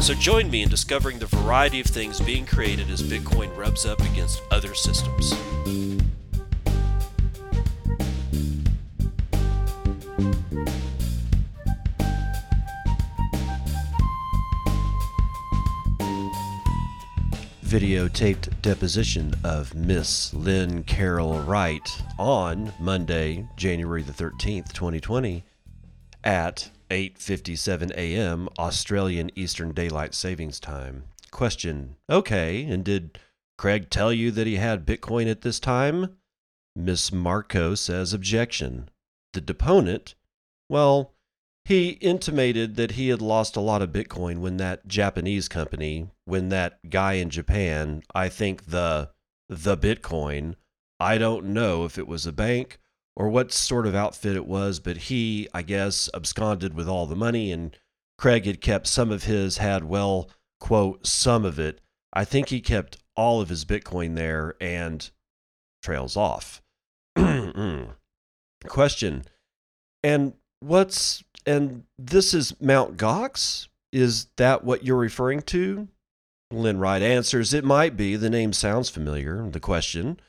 So join me in discovering the variety of things being created as Bitcoin rubs up against other systems. Videotaped deposition of Miss Lynn Carroll Wright on Monday, January the 13th, 2020 at 8:57 a.m. Australian Eastern Daylight Savings Time. Question: Okay, and did Craig tell you that he had Bitcoin at this time? Miss Marco says objection. The deponent, well, he intimated that he had lost a lot of Bitcoin when that Japanese company, when that guy in Japan, I think the the Bitcoin, I don't know if it was a bank or what sort of outfit it was, but he, I guess, absconded with all the money, and Craig had kept some of his, had, well, quote, some of it. I think he kept all of his Bitcoin there and trails off. Mm. Question. And what's, and this is Mount Gox? Is that what you're referring to? Lynn Wright answers, It might be. The name sounds familiar. The question.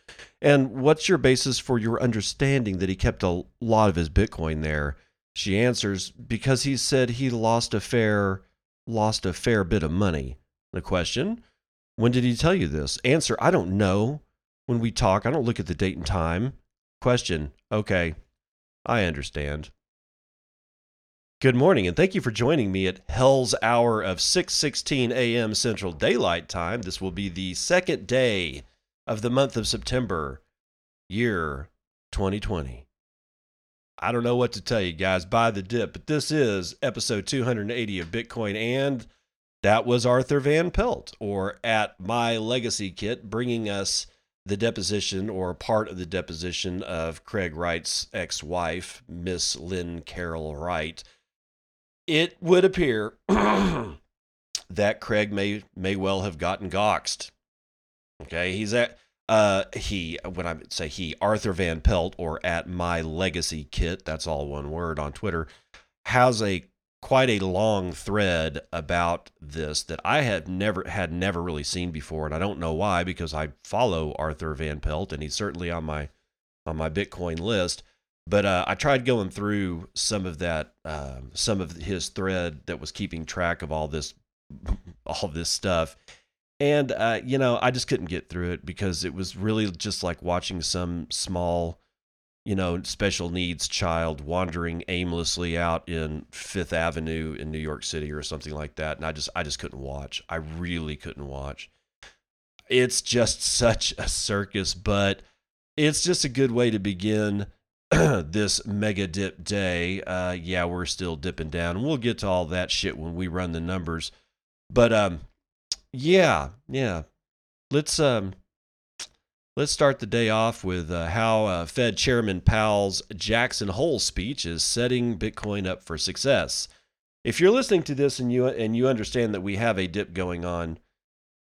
And what's your basis for your understanding that he kept a lot of his Bitcoin there? She answers, Because he said he lost a fair lost a fair bit of money. The question, When did he tell you this? Answer, I don't know. When we talk, I don't look at the date and time. Question, Okay, I understand. Good morning, and thank you for joining me at Hell's Hour of 6:16 a.m. Central Daylight Time. This will be the second day of the month of September, year 2020. I don't know what to tell you guys by the dip, but this is episode 280 of Bitcoin, and that was Arthur Van Pelt, or at My Legacy Kit, bringing us the deposition or part of the deposition of Craig Wright's ex wife, Miss Lynn Carroll Wright it would appear that Craig may may well have gotten goxed. Okay, he's at uh he when I say he Arthur Van Pelt or at my legacy kit that's all one word on Twitter has a quite a long thread about this that I had never had never really seen before and I don't know why because I follow Arthur Van Pelt and he's certainly on my on my Bitcoin list but uh, I tried going through some of that, uh, some of his thread that was keeping track of all this, all this stuff, and uh, you know, I just couldn't get through it because it was really just like watching some small, you know, special needs child wandering aimlessly out in Fifth Avenue in New York City or something like that, and I just, I just couldn't watch. I really couldn't watch. It's just such a circus, but it's just a good way to begin this mega dip day. Uh, yeah, we're still dipping down. We'll get to all that shit when we run the numbers. But um, yeah, yeah. Let's um, let's start the day off with uh, how uh, Fed Chairman Powell's Jackson Hole speech is setting Bitcoin up for success. If you're listening to this and you and you understand that we have a dip going on,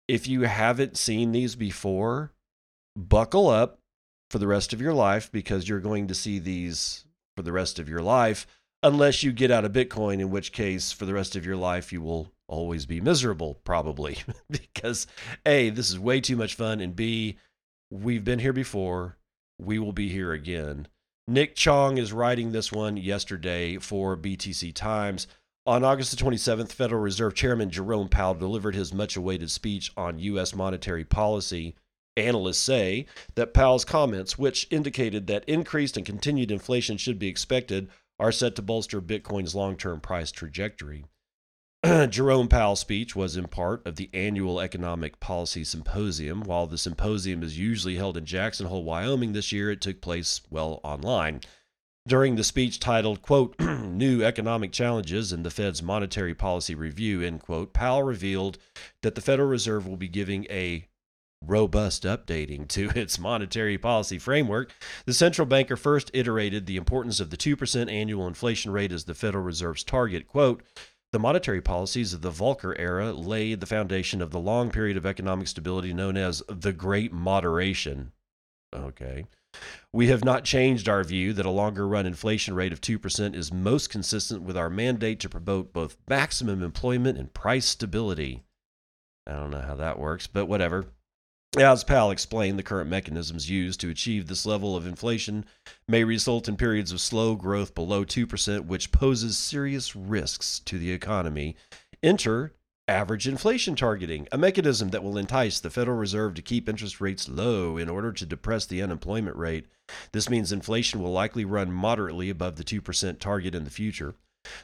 if you haven't seen these before, buckle up for the rest of your life because you're going to see these for the rest of your life, unless you get out of Bitcoin, in which case, for the rest of your life, you will always be miserable, probably. because A, this is way too much fun, and B, we've been here before, we will be here again. Nick Chong is writing this one yesterday for BTC Times. On August the 27th, Federal Reserve Chairman Jerome Powell delivered his much awaited speech on U.S. monetary policy. Analysts say that Powell's comments, which indicated that increased and continued inflation should be expected, are set to bolster Bitcoin's long term price trajectory. Jerome Powell's speech was in part of the annual Economic Policy Symposium. While the symposium is usually held in Jackson Hole, Wyoming, this year it took place, well, online. During the speech titled, quote, New Economic Challenges in the Fed's Monetary Policy Review, end quote, Powell revealed that the Federal Reserve will be giving a robust updating to its monetary policy framework, the central banker first iterated the importance of the 2% annual inflation rate as the Federal Reserve's target. Quote, the monetary policies of the Volcker era laid the foundation of the long period of economic stability known as the Great Moderation. Okay. We have not changed our view that a longer run inflation rate of 2% is most consistent with our mandate to promote both maximum employment and price stability. I don't know how that works, but whatever. As Powell explained, the current mechanisms used to achieve this level of inflation may result in periods of slow growth below 2%, which poses serious risks to the economy. Enter average inflation targeting, a mechanism that will entice the Federal Reserve to keep interest rates low in order to depress the unemployment rate. This means inflation will likely run moderately above the 2% target in the future.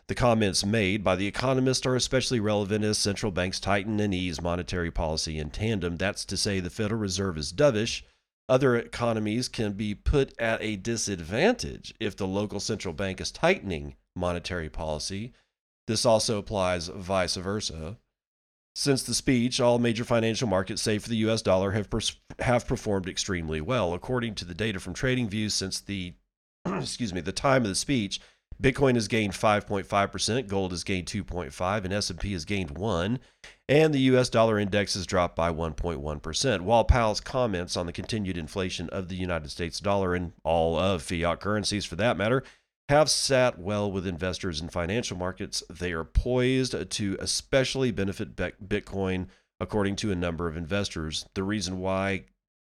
The comments made by the economist are especially relevant as central banks tighten and ease monetary policy in tandem. That's to say, the Federal Reserve is dovish. Other economies can be put at a disadvantage if the local central bank is tightening monetary policy. This also applies vice versa. Since the speech, all major financial markets, save for the US dollar, have, pers- have performed extremely well. According to the data from TradingView, since the excuse me, the time of the speech, Bitcoin has gained 5.5%, gold has gained 2.5, and S&P has gained 1, and the US dollar index has dropped by 1.1%. While Powell's comments on the continued inflation of the United States dollar and all of fiat currencies for that matter have sat well with investors in financial markets, they are poised to especially benefit Bitcoin according to a number of investors. The reason why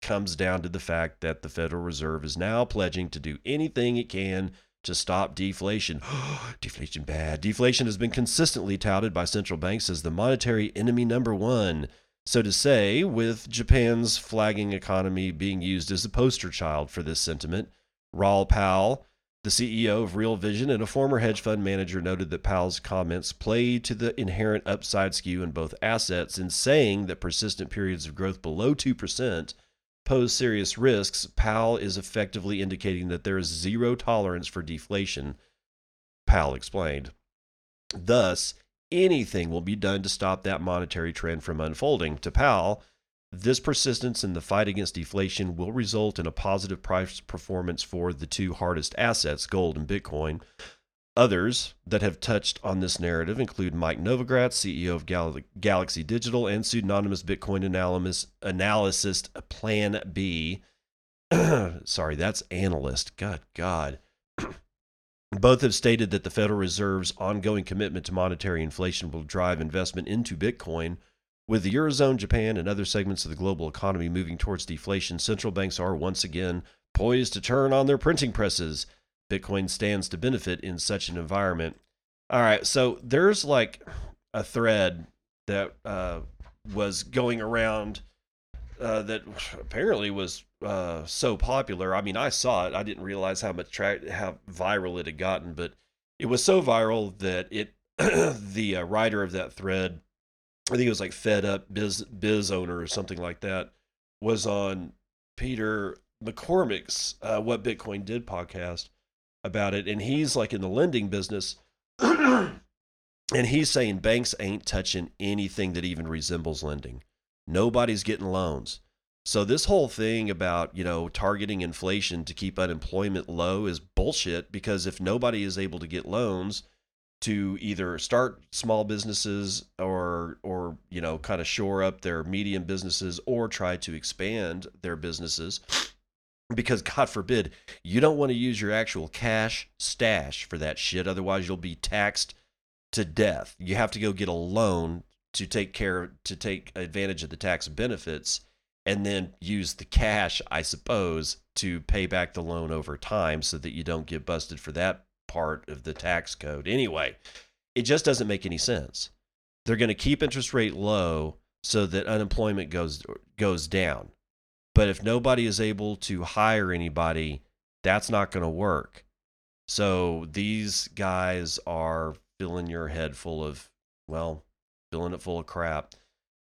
comes down to the fact that the Federal Reserve is now pledging to do anything it can to stop deflation. deflation bad. Deflation has been consistently touted by central banks as the monetary enemy number one. So to say, with Japan's flagging economy being used as a poster child for this sentiment, Raoul Pal, the CEO of Real Vision and a former hedge fund manager, noted that Powell's comments play to the inherent upside skew in both assets in saying that persistent periods of growth below 2% pose serious risks, Powell is effectively indicating that there is zero tolerance for deflation, Powell explained. Thus, anything will be done to stop that monetary trend from unfolding. To Powell, this persistence in the fight against deflation will result in a positive price performance for the two hardest assets, gold and Bitcoin. Others that have touched on this narrative include Mike Novogratz, CEO of Gal- Galaxy Digital, and pseudonymous Bitcoin analyst, analyst Plan B. Sorry, that's analyst. God, God. Both have stated that the Federal Reserve's ongoing commitment to monetary inflation will drive investment into Bitcoin. With the Eurozone, Japan, and other segments of the global economy moving towards deflation, central banks are once again poised to turn on their printing presses. Bitcoin stands to benefit in such an environment. All right, so there's like a thread that uh, was going around uh, that apparently was uh, so popular. I mean, I saw it. I didn't realize how much tra- how viral it had gotten, but it was so viral that it the uh, writer of that thread, I think it was like Fed Up Biz Biz owner or something like that, was on Peter McCormack's uh, What Bitcoin Did podcast, about it, and he's like in the lending business. and he's saying banks ain't touching anything that even resembles lending. Nobody's getting loans. So this whole thing about, you know, targeting inflation to keep unemployment low is bullshit because if nobody is able to get loans to either start small businesses or or, you know, kind of shore up their medium businesses or try to expand their businesses, because God forbid you don't want to use your actual cash stash for that shit. Otherwise, you'll be taxed to death. You have to go get a loan to take care to take advantage of the tax benefits and then use the cash, I suppose, to pay back the loan over time so that you don't get busted for that part of the tax code. Anyway, it just doesn't make any sense. They're going to keep interest rate low so that unemployment goes goes down. But if nobody is able to hire anybody, that's not going to work. So these guys are filling your head full of, well, filling it full of crap.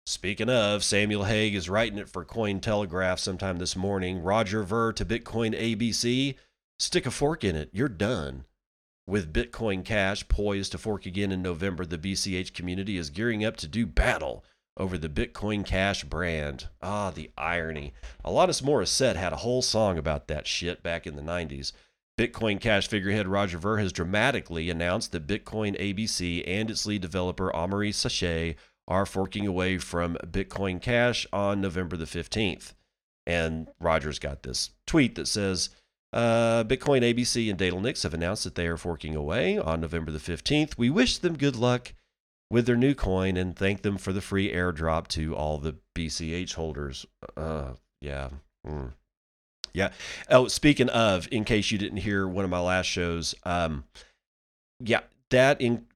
Speaking of, Samuel Haig is writing it for Cointelegraph sometime this morning. Roger Ver to Bitcoin ABC. Stick a fork in it. You're done. With Bitcoin Cash poised to fork again in November, the BCH community is gearing up to do battle over the Bitcoin Cash brand. Ah, the irony. Alanis Morissette had a whole song about that shit back in the 90s. Bitcoin Cash figurehead Roger Ver has dramatically announced that Bitcoin ABC and its lead developer Amaury Séchet are forking away from Bitcoin Cash on November the 15th. And Roger's got this tweet that says, uh, Bitcoin ABC and deadalnix have announced that they are forking away on November the 15th. We wish them good luck with their new coin and thank them for the free airdrop to all the BCH holders. Uh, yeah. Mm. Yeah. Oh, speaking of, in case you didn't hear one of my last shows, um, yeah, that in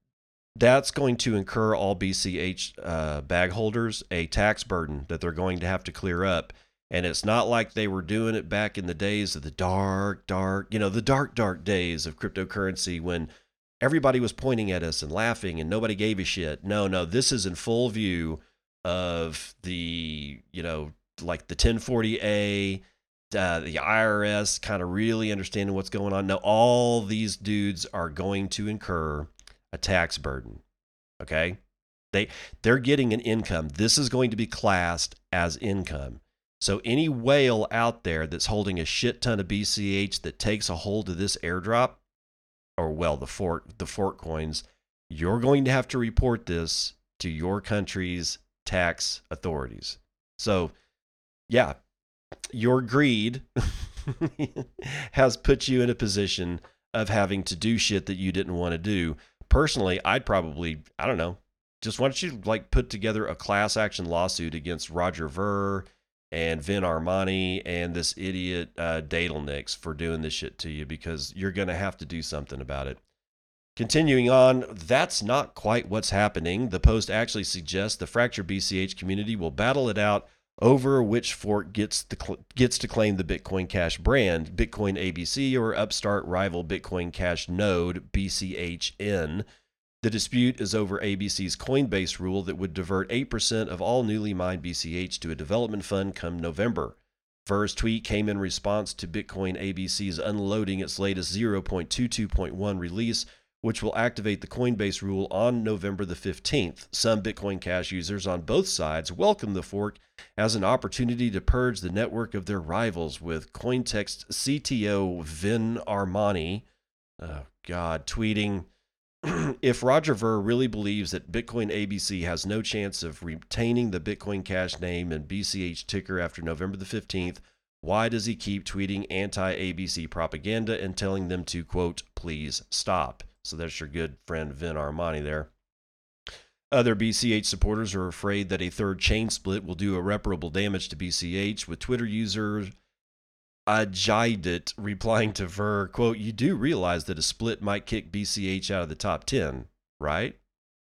that's going to incur all BCH uh, bag holders a tax burden that they're going to have to clear up. And it's not like they were doing it back in the days of the dark, dark, you know, the dark, dark days of cryptocurrency when everybody was pointing at us and laughing and nobody gave a shit. No, no, this is in full view of the, you know, like the 1040A, uh, the IRS kind of really understanding what's going on. Now, all these dudes are going to incur a tax burden. Okay? They they're getting an income. This is going to be classed as income. So any whale out there that's holding a shit ton of BCH that takes a hold of this airdrop, or well, the fork the fork coins, you're going to have to report this to your country's tax authorities. So, yeah, your greed has put you in a position of having to do shit that you didn't want to do. Personally, I'd probably, I don't know, just why don't you like put together a class action lawsuit against Roger Ver and Vin Armani and this idiot uh, deadalnix for doing this shit to you because you're going to have to do something about it. Continuing on, that's not quite what's happening. The post actually suggests the fractured BCH community will battle it out over which fork gets the gets to claim the Bitcoin Cash brand, Bitcoin ABC or upstart rival Bitcoin Cash node BCHN. The dispute is over ABC's Coinbase rule that would divert 8% of all newly mined BCH to a development fund come November. Ver's tweet came in response to Bitcoin ABC's unloading its latest 0.22.1 release, which will activate the Coinbase rule on November the 15th. Some Bitcoin Cash users on both sides welcome the fork as an opportunity to purge the network of their rivals, with Cointext CTO Vin Armani, oh God, tweeting if Roger Ver really believes that Bitcoin ABC has no chance of retaining the Bitcoin Cash name and BCH ticker after November the 15th, why does he keep tweeting anti ABC propaganda and telling them to, quote, please stop? So that's your good friend Vin Armani there. Other BCH supporters are afraid that a third chain split will do irreparable damage to BCH, with Twitter user Ajidit replying to Ver, quote, You do realize that a split might kick BCH out of the top 10, right?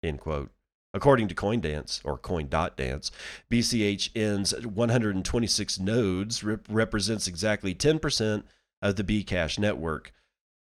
End quote. According to CoinDance or Coin.dance, BCHN's 126 nodes rep- represents exactly 10% of the Bcash network.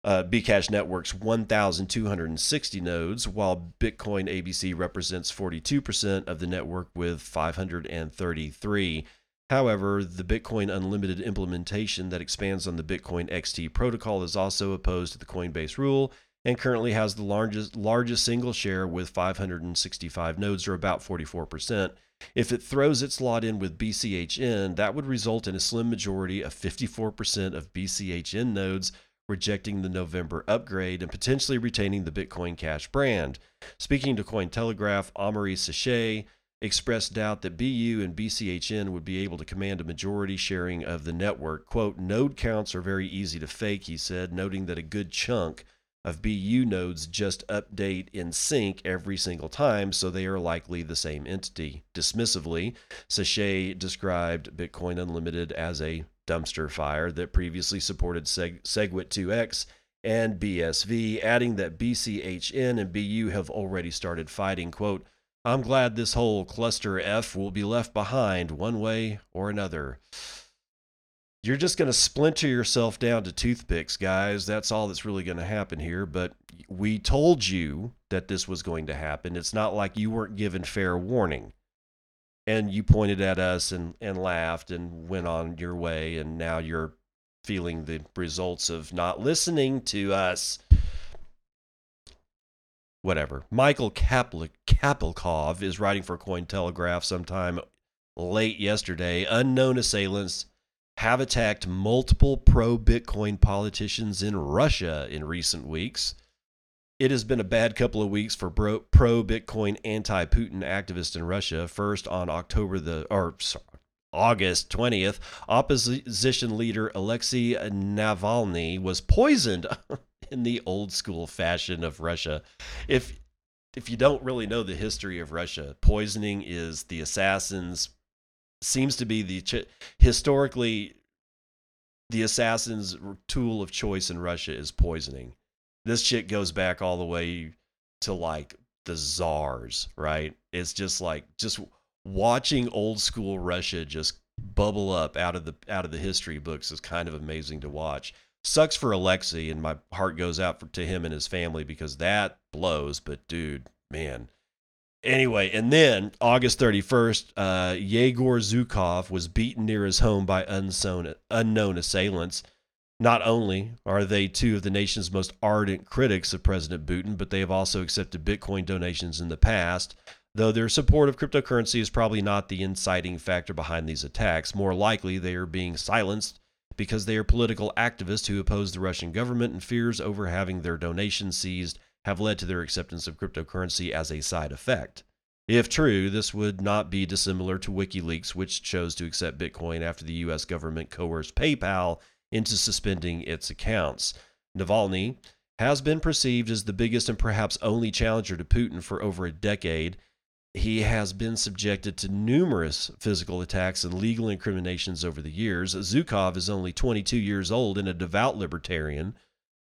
Uh, Bcash network's 1,260 nodes, while Bitcoin ABC represents 42% of the network with 533. However, the Bitcoin Unlimited implementation that expands on the Bitcoin XT protocol is also opposed to the Coinbase rule and currently has the largest largest single share with 565 nodes or about 44%. If it throws its lot in with BCHN, that would result in a slim majority of 54% of BCHN nodes rejecting the November upgrade and potentially retaining the Bitcoin Cash brand. Speaking to Cointelegraph, Amaury Séchet expressed doubt that BU and BCHN would be able to command a majority sharing of the network. Quote, node counts are very easy to fake, he said, noting that a good chunk of BU nodes just update in sync every single time, so they are likely the same entity. Dismissively, Séchet described Bitcoin Unlimited as a dumpster fire that previously supported Seg- SegWit2x and BSV, adding that BCHN and BU have already started fighting. Quote, I'm glad this whole cluster F will be left behind one way or another. You're just going to splinter yourself down to toothpicks, guys. That's all that's really going to happen here. But we told you that this was going to happen. It's not like you weren't given fair warning. And you pointed at us and, and laughed and went on your way. And now you're feeling the results of not listening to us. Whatever. Michael Kaplik, Kapelkov is writing for Cointelegraph sometime late yesterday. Unknown assailants have attacked multiple pro Bitcoin politicians in Russia in recent weeks. It has been a bad couple of weeks for pro Bitcoin anti Putin activists in Russia. First on October the or sorry, August 20th, opposition leader Alexei Navalny was poisoned in the old school fashion of Russia. If if you don't really know the history of Russia, poisoning is the assassins seems to be the ch- historically the assassin's tool of choice in Russia is poisoning. This shit goes back all the way to like the czars, right? It's just like just watching old school Russia just bubble up out of the out of the history books is kind of amazing to watch. Sucks for Alexei, and my heart goes out for, to him and his family because that blows. But dude, man, Anyway, and then August 31st, uh, Yegor Zhukov was beaten near his home by unknown, unknown assailants. Not only are they two of the nation's most ardent critics of President Putin, but they have also accepted Bitcoin donations in the past. Though their support of cryptocurrency is probably not the inciting factor behind these attacks, more likely they are being silenced because they are political activists who oppose the Russian government and fears over having their donations seized have led to their acceptance of cryptocurrency as a side effect. If true, this would not be dissimilar to WikiLeaks, which chose to accept Bitcoin after the US government coerced PayPal into suspending its accounts. Navalny has been perceived as the biggest and perhaps only challenger to Putin for over a decade. He has been subjected to numerous physical attacks and legal incriminations over the years. Zhukov is only 22 years old and a devout libertarian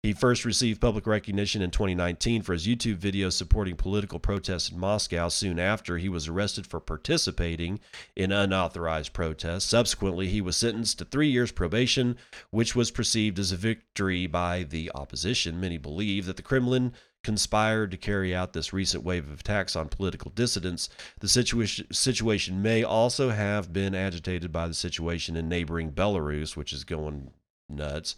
he first received public recognition in 2019 for his YouTube video supporting political protests in Moscow. Soon after, he was arrested for participating in unauthorized protests. Subsequently, he was sentenced to three years probation, which was perceived as a victory by the opposition. Many believe that the Kremlin conspired to carry out this recent wave of attacks on political dissidents. The situation, situation may also have been agitated by the situation in neighboring Belarus, which is going nuts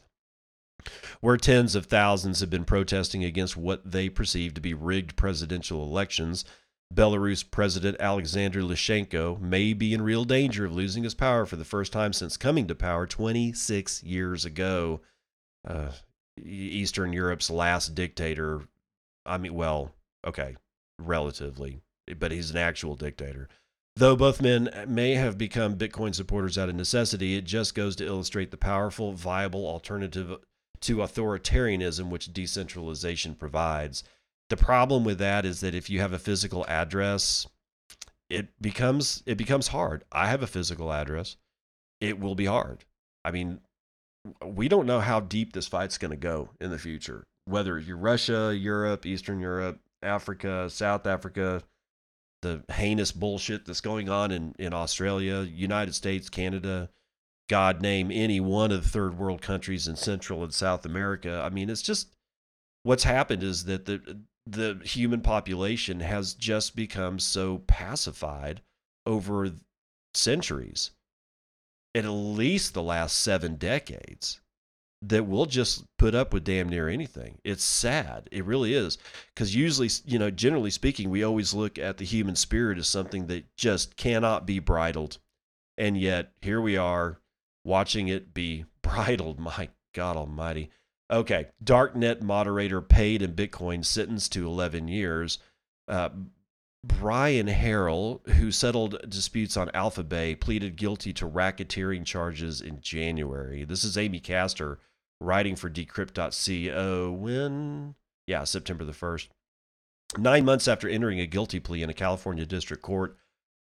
where tens of thousands have been protesting against what they perceive to be rigged presidential elections. Belarus President Alexander Lukashenko may be in real danger of losing his power for the first time since coming to power 26 years ago. Uh, Eastern Europe's last dictator. I mean, well, okay, relatively, but he's an actual dictator. Though both men may have become Bitcoin supporters out of necessity, it just goes to illustrate the powerful, viable alternative to authoritarianism, which decentralization provides. The problem with that is that if you have a physical address, it becomes it becomes hard. I have a physical address. It will be hard. I mean, we don't know how deep this fight's going to go in the future. Whether you're Russia, Europe, Eastern Europe, Africa, South Africa, the heinous bullshit that's going on in, in Australia, United States, Canada, God name any one of the third world countries in Central and South America. I mean, it's just what's happened is that the the human population has just become so pacified over centuries, at least the last seven decades, that we'll just put up with damn near anything. It's sad. It really is. Because usually, you know, generally speaking, we always look at the human spirit as something that just cannot be bridled. And yet, here we are watching it be bridled. My God Almighty. Okay, darknet moderator paid in Bitcoin sentenced to 11 years. Uh, Bryan Herrell, who settled disputes on Alpha Bay, pleaded guilty to racketeering charges in January. This is Amy Castor writing for Decrypt.co when, yeah, September the 1st. Nine months after entering a guilty plea in a California district court,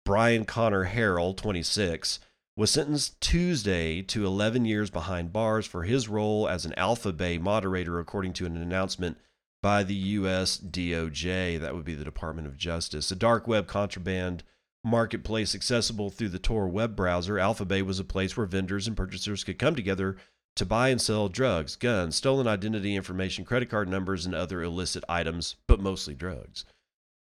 Bryan Connor Herrell, 26, was sentenced Tuesday to 11 years behind bars for his role as an alpha bay moderator, according to an announcement by the U.S. DOJ. That would be the Department of Justice. A dark web contraband marketplace accessible through the Tor web browser, alpha bay was a place where vendors and purchasers could come together to buy and sell drugs, guns, stolen identity information, credit card numbers, and other illicit items, but mostly drugs.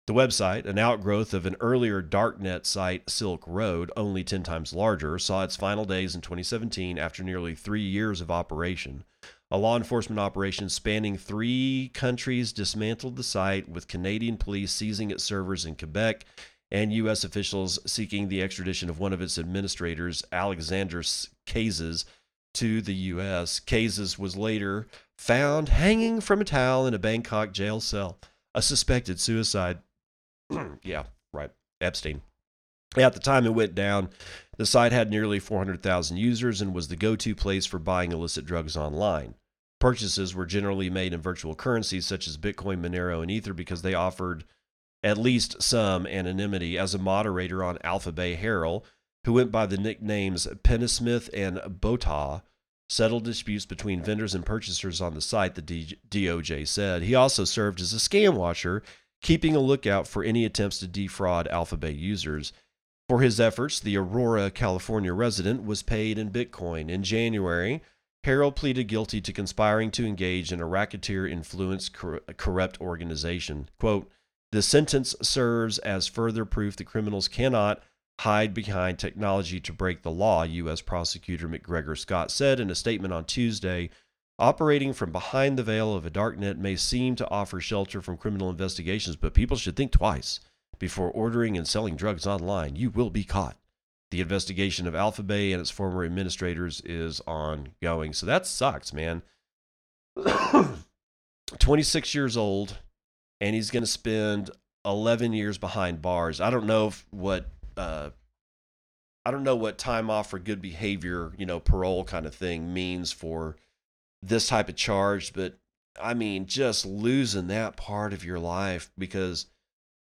The website, an outgrowth of an earlier darknet site, Silk Road, only 10 times larger, saw its final days in 2017 after nearly three years of operation. A law enforcement operation spanning three countries dismantled the site, with Canadian police seizing its servers in Quebec and U.S. officials seeking the extradition of one of its administrators, Alexander Cazes, to the U.S. Cazes was later found hanging from a towel in a Bangkok jail cell, a suspected suicide. yeah, right. Epstein. At the time it went down, the site had nearly 400,000 users and was the go to place for buying illicit drugs online. Purchases were generally made in virtual currencies such as Bitcoin, Monero, and Ether because they offered at least some anonymity. As a moderator on Alpha Bay Herrell, who went by the nicknames Pennismith and Botah, settled disputes between vendors and purchasers on the site, the DOJ said. He also served as a scam watcher, keeping a lookout for any attempts to defraud Alpha Bay users. For his efforts, the Aurora, California resident was paid in Bitcoin. In January, Herrell pleaded guilty to conspiring to engage in a racketeer influenced corrupt organization. Quote, the sentence serves as further proof that criminals cannot hide behind technology to break the law, U.S. Prosecutor McGregor Scott said in a statement on Tuesday. Operating from behind the veil of a darknet may seem to offer shelter from criminal investigations, but people should think twice before ordering and selling drugs online. You will be caught. The investigation of Alphabay and its former administrators is ongoing. So that sucks, man. 26 years old, and he's going to spend 11 years behind bars. I don't know if what uh, I don't know what time off for good behavior, you know, parole kind of thing means for this type of charge, but I mean, just losing that part of your life because,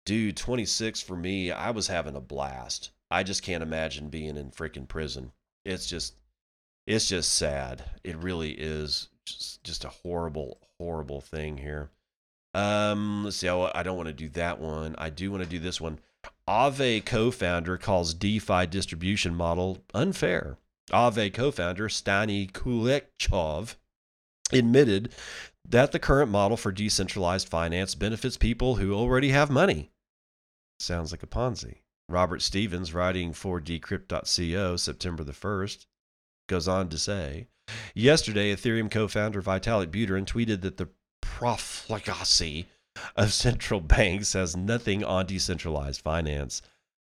dude, 26 for me, I was having a blast. I just can't imagine being in freaking prison. It's just, it's just sad. It really is just, just a horrible, horrible thing here. Um, let's see. I, I don't want to do that one. I do want to do this one. Aave co-founder calls DeFi distribution model unfair. Aave co-founder Stani Kulechov admitted that the current model for decentralized finance benefits people who already have money. Sounds like a Ponzi. Robert Stevens, writing for Decrypt.co September the 1st, goes on to say Yesterday, Ethereum co founder Vitalik Buterin tweeted that the profligacy of central banks has nothing on decentralized finance,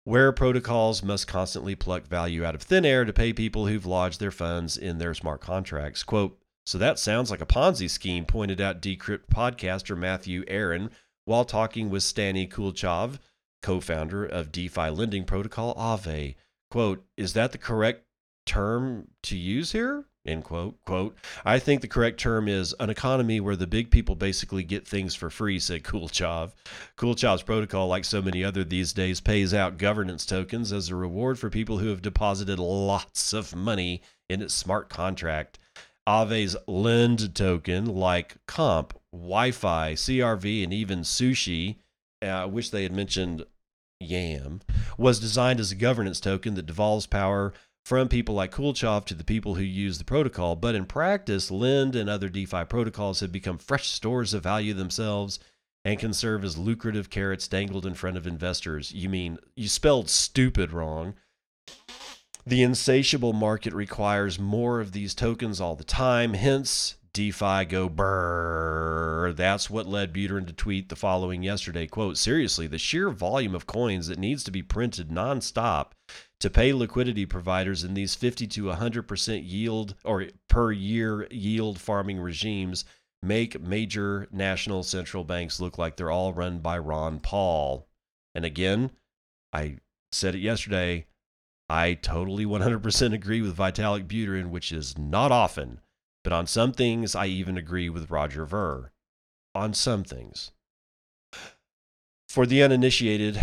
where protocols must constantly pluck value out of thin air to pay people who've lodged their funds in their smart contracts. Quote, so that sounds like a Ponzi scheme, pointed out Decrypt podcaster Matthew Aaron while talking with Stani Kulechov, co founder of DeFi lending protocol Aave. Quote, is that the correct term to use here? End quote. Quote, I think the correct term is an economy where the big people basically get things for free, said Kulechov. Kulechov's protocol, like so many other these days, pays out governance tokens as a reward for people who have deposited lots of money in its smart contract. Aave's lend token, like Comp, YFI, CRV, and even Sushi, uh, I wish they had mentioned Yam, was designed as a governance token that devolves power from people like Kulechov to the people who use the protocol. But in practice, Lend and other DeFi protocols have become fresh stores of value themselves and can serve as lucrative carrots dangled in front of investors. You mean you spelled stupid wrong. The insatiable market requires more of these tokens all the time, hence DeFi go brrr. That's what led Buterin to tweet the following yesterday. Quote, seriously, the sheer volume of coins that needs to be printed nonstop to pay liquidity providers in these 50 to 100% yield or per year yield farming regimes make major national central banks look like they're all run by Ron Paul. And again, I said it yesterday, I totally 100% agree with Vitalik Buterin, which is not often, but on some things I even agree with Roger Ver. On some things. For the uninitiated,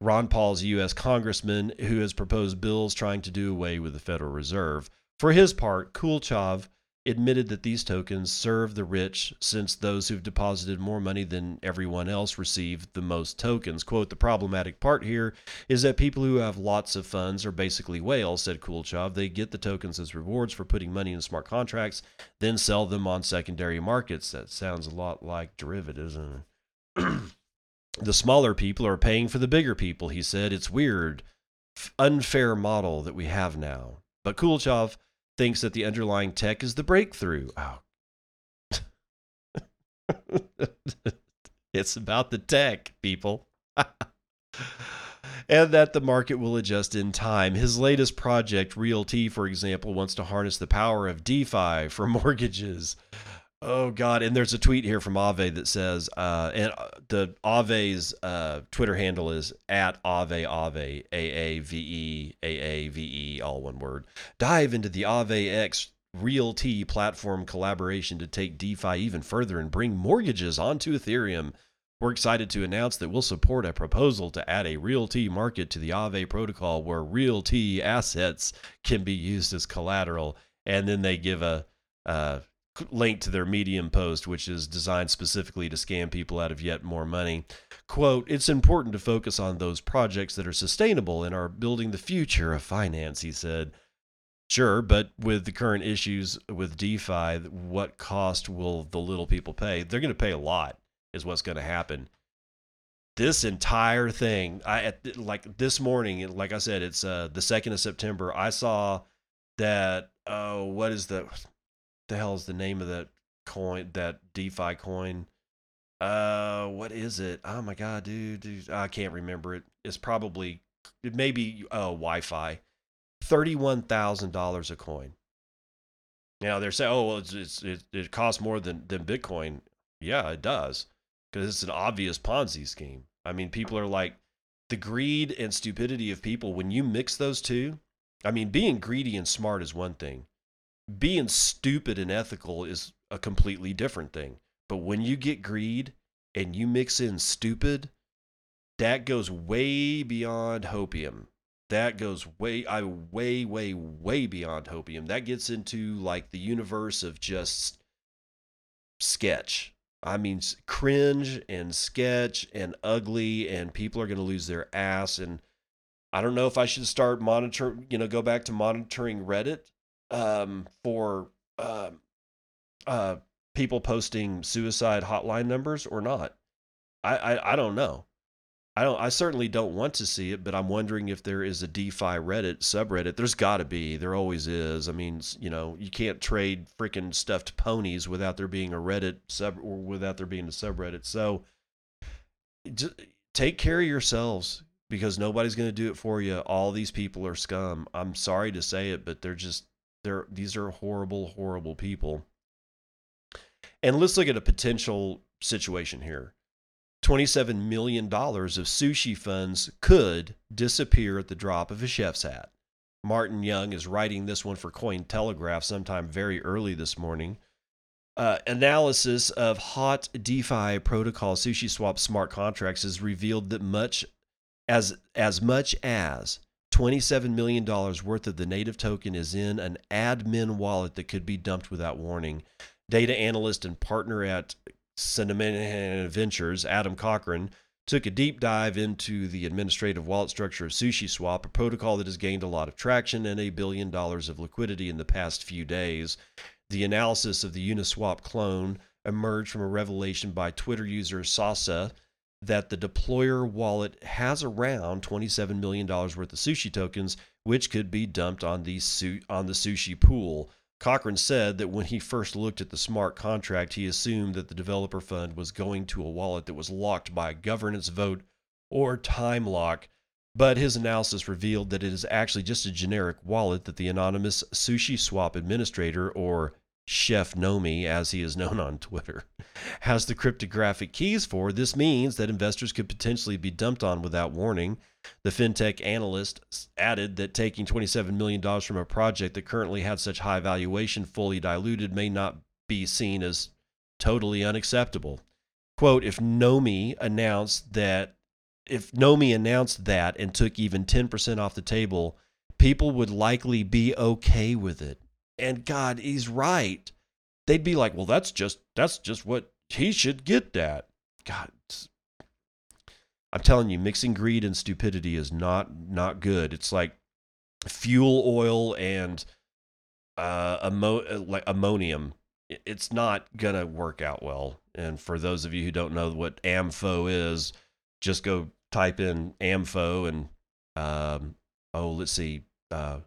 Ron Paul's U.S. congressman who has proposed bills trying to do away with the Federal Reserve. For his part, Kulechov admitted that these tokens serve the rich since those who've deposited more money than everyone else receive the most tokens. Quote, the problematic part here is that people who have lots of funds are basically whales, said Kulechov. They get the tokens as rewards for putting money in smart contracts, then sell them on secondary markets. That sounds a lot like derivatives. the smaller people are paying for the bigger people, he said. It's weird, unfair model that we have now. But Kulechov thinks that the underlying tech is the breakthrough. Oh, it's about the tech, people. and that the market will adjust in time. His latest project, RealT, for example, wants to harness the power of DeFi for mortgages. Oh God! And there's a tweet here from Aave that says, uh, and uh, the Aave's uh, Twitter handle is at Aave Aave A A V E A A V E, all one word. Dive into the Aave X RealT platform collaboration to take DeFi even further and bring mortgages onto Ethereum. We're excited to announce that we'll support a proposal to add a RealT market to the Aave protocol where RealT assets can be used as collateral. And then they give a, a link to their Medium post, which is designed specifically to scam people out of yet more money. Quote, it's important to focus on those projects that are sustainable and are building the future of finance, he said. Sure, but with the current issues with DeFi, what cost will the little people pay? They're going to pay a lot, is what's going to happen. This entire thing, I like this morning, like I said, it's uh, the second of September. I saw that. Oh, what is the the hell is the name of that coin? That DeFi coin? Uh, what is it? Oh my god, dude, dude I can't remember it. It's probably it may be uh, YFI $31,000 a coin. Now they're saying, oh, well, it's, it's, it, it costs more than, than Bitcoin. Yeah, it does because it's an obvious Ponzi scheme. I mean, people are like, the greed and stupidity of people, when you mix those two, I mean, being greedy and smart is one thing, being stupid and ethical is a completely different thing. But when you get greed and you mix in stupid, that goes way beyond hopium that goes way I way way way beyond hopium. That gets into like the universe of just sketch. I mean cringe and sketch and ugly and people are going to lose their ass and I don't know if I should start monitoring, you know, go back to monitoring Reddit um, for uh, uh, people posting suicide hotline numbers or not. I, I, I don't know. I don't. I certainly don't want to see it, but I'm wondering if there is a DeFi Reddit subreddit. There's got to be. There always is. I mean, you know, you can't trade freaking stuffed ponies without there being a Reddit sub or without there being a subreddit. So, just take care of yourselves because nobody's going to do it for you. All these people are scum. I'm sorry to say it, but they're just they're these are horrible, horrible people. And let's look at a potential situation here $27 million of sushi funds could disappear at the drop of a chef's hat. Martin Young is writing this one for Cointelegraph sometime very early this morning. Uh, analysis of hot DeFi protocol SushiSwap smart contracts has revealed that much as as much as $27 million worth of the native token is in an admin wallet that could be dumped without warning. Data analyst and partner at Cinnamon Ventures, Adam Cochran, took a deep dive into the administrative wallet structure of SushiSwap, a protocol that has gained a lot of traction and a billion dollars of liquidity in the past few days. The analysis of the Uniswap clone emerged from a revelation by Twitter user Sasa that the deployer wallet has around $27 million worth of sushi tokens, which could be dumped on the, su- on the sushi pool. Cochran said that when he first looked at the smart contract, he assumed that the developer fund was going to a wallet that was locked by a governance vote or time lock. But his analysis revealed that it is actually just a generic wallet that the anonymous Sushi Swap administrator, or Chef Nomi, as he is known on Twitter, has the cryptographic keys for. This means that investors could potentially be dumped on without warning. The fintech analyst added that taking $27 million from a project that currently had such high valuation fully diluted may not be seen as totally unacceptable. Quote, if Nomi announced that if Nomi announced that and took even 10% off the table, people would likely be okay with it and God, he's right. They'd be like, well, that's just that's just what he should get that. God, I'm telling you, mixing greed and stupidity is not not good. It's like fuel oil and uh, ammo- like ammonium. It's not gonna work out well. And for those of you who don't know what ANFO is, just go type in ANFO and um, oh, let's see, uh,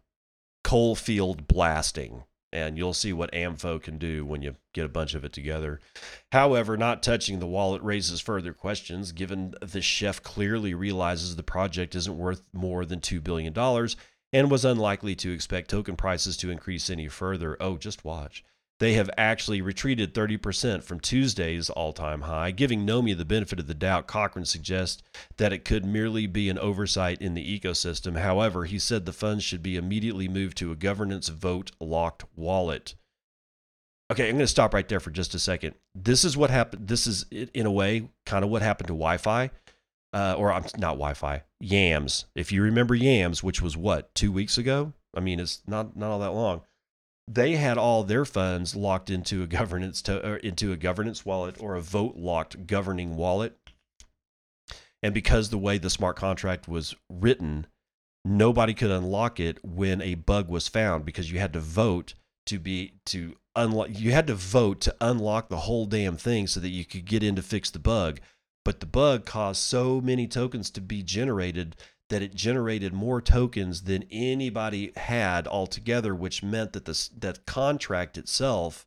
coal field blasting. and you'll see what ANFO can do when you get a bunch of it together. However, not touching the wallet raises further questions, given the chef clearly realizes the project isn't worth more than $2 billion and was unlikely to expect token prices to increase any further. Oh, just watch. They have actually retreated 30% from Tuesday's all time high. Giving Nomi the benefit of the doubt, Cochran suggests that it could merely be an oversight in the ecosystem. However, he said the funds should be immediately moved to a governance vote locked wallet. Okay, I'm going to stop right there for just a second. This is what happened. This is, in a way, kind of what happened to Wi Fi. Uh, or I'm not Wi-Fi, Yams. If you remember Yams, which was what two weeks ago. I mean, it's not not all that long they had all their funds locked into a governance to, into a governance wallet or a vote locked governing wallet. And because the way the smart contract was written, nobody could unlock it when a bug was found because you had to vote to be to unlock you had to vote to unlock the whole damn thing so that you could get in to fix the bug. But the bug caused so many tokens to be generated that it generated more tokens than anybody had altogether, which meant that the that contract itself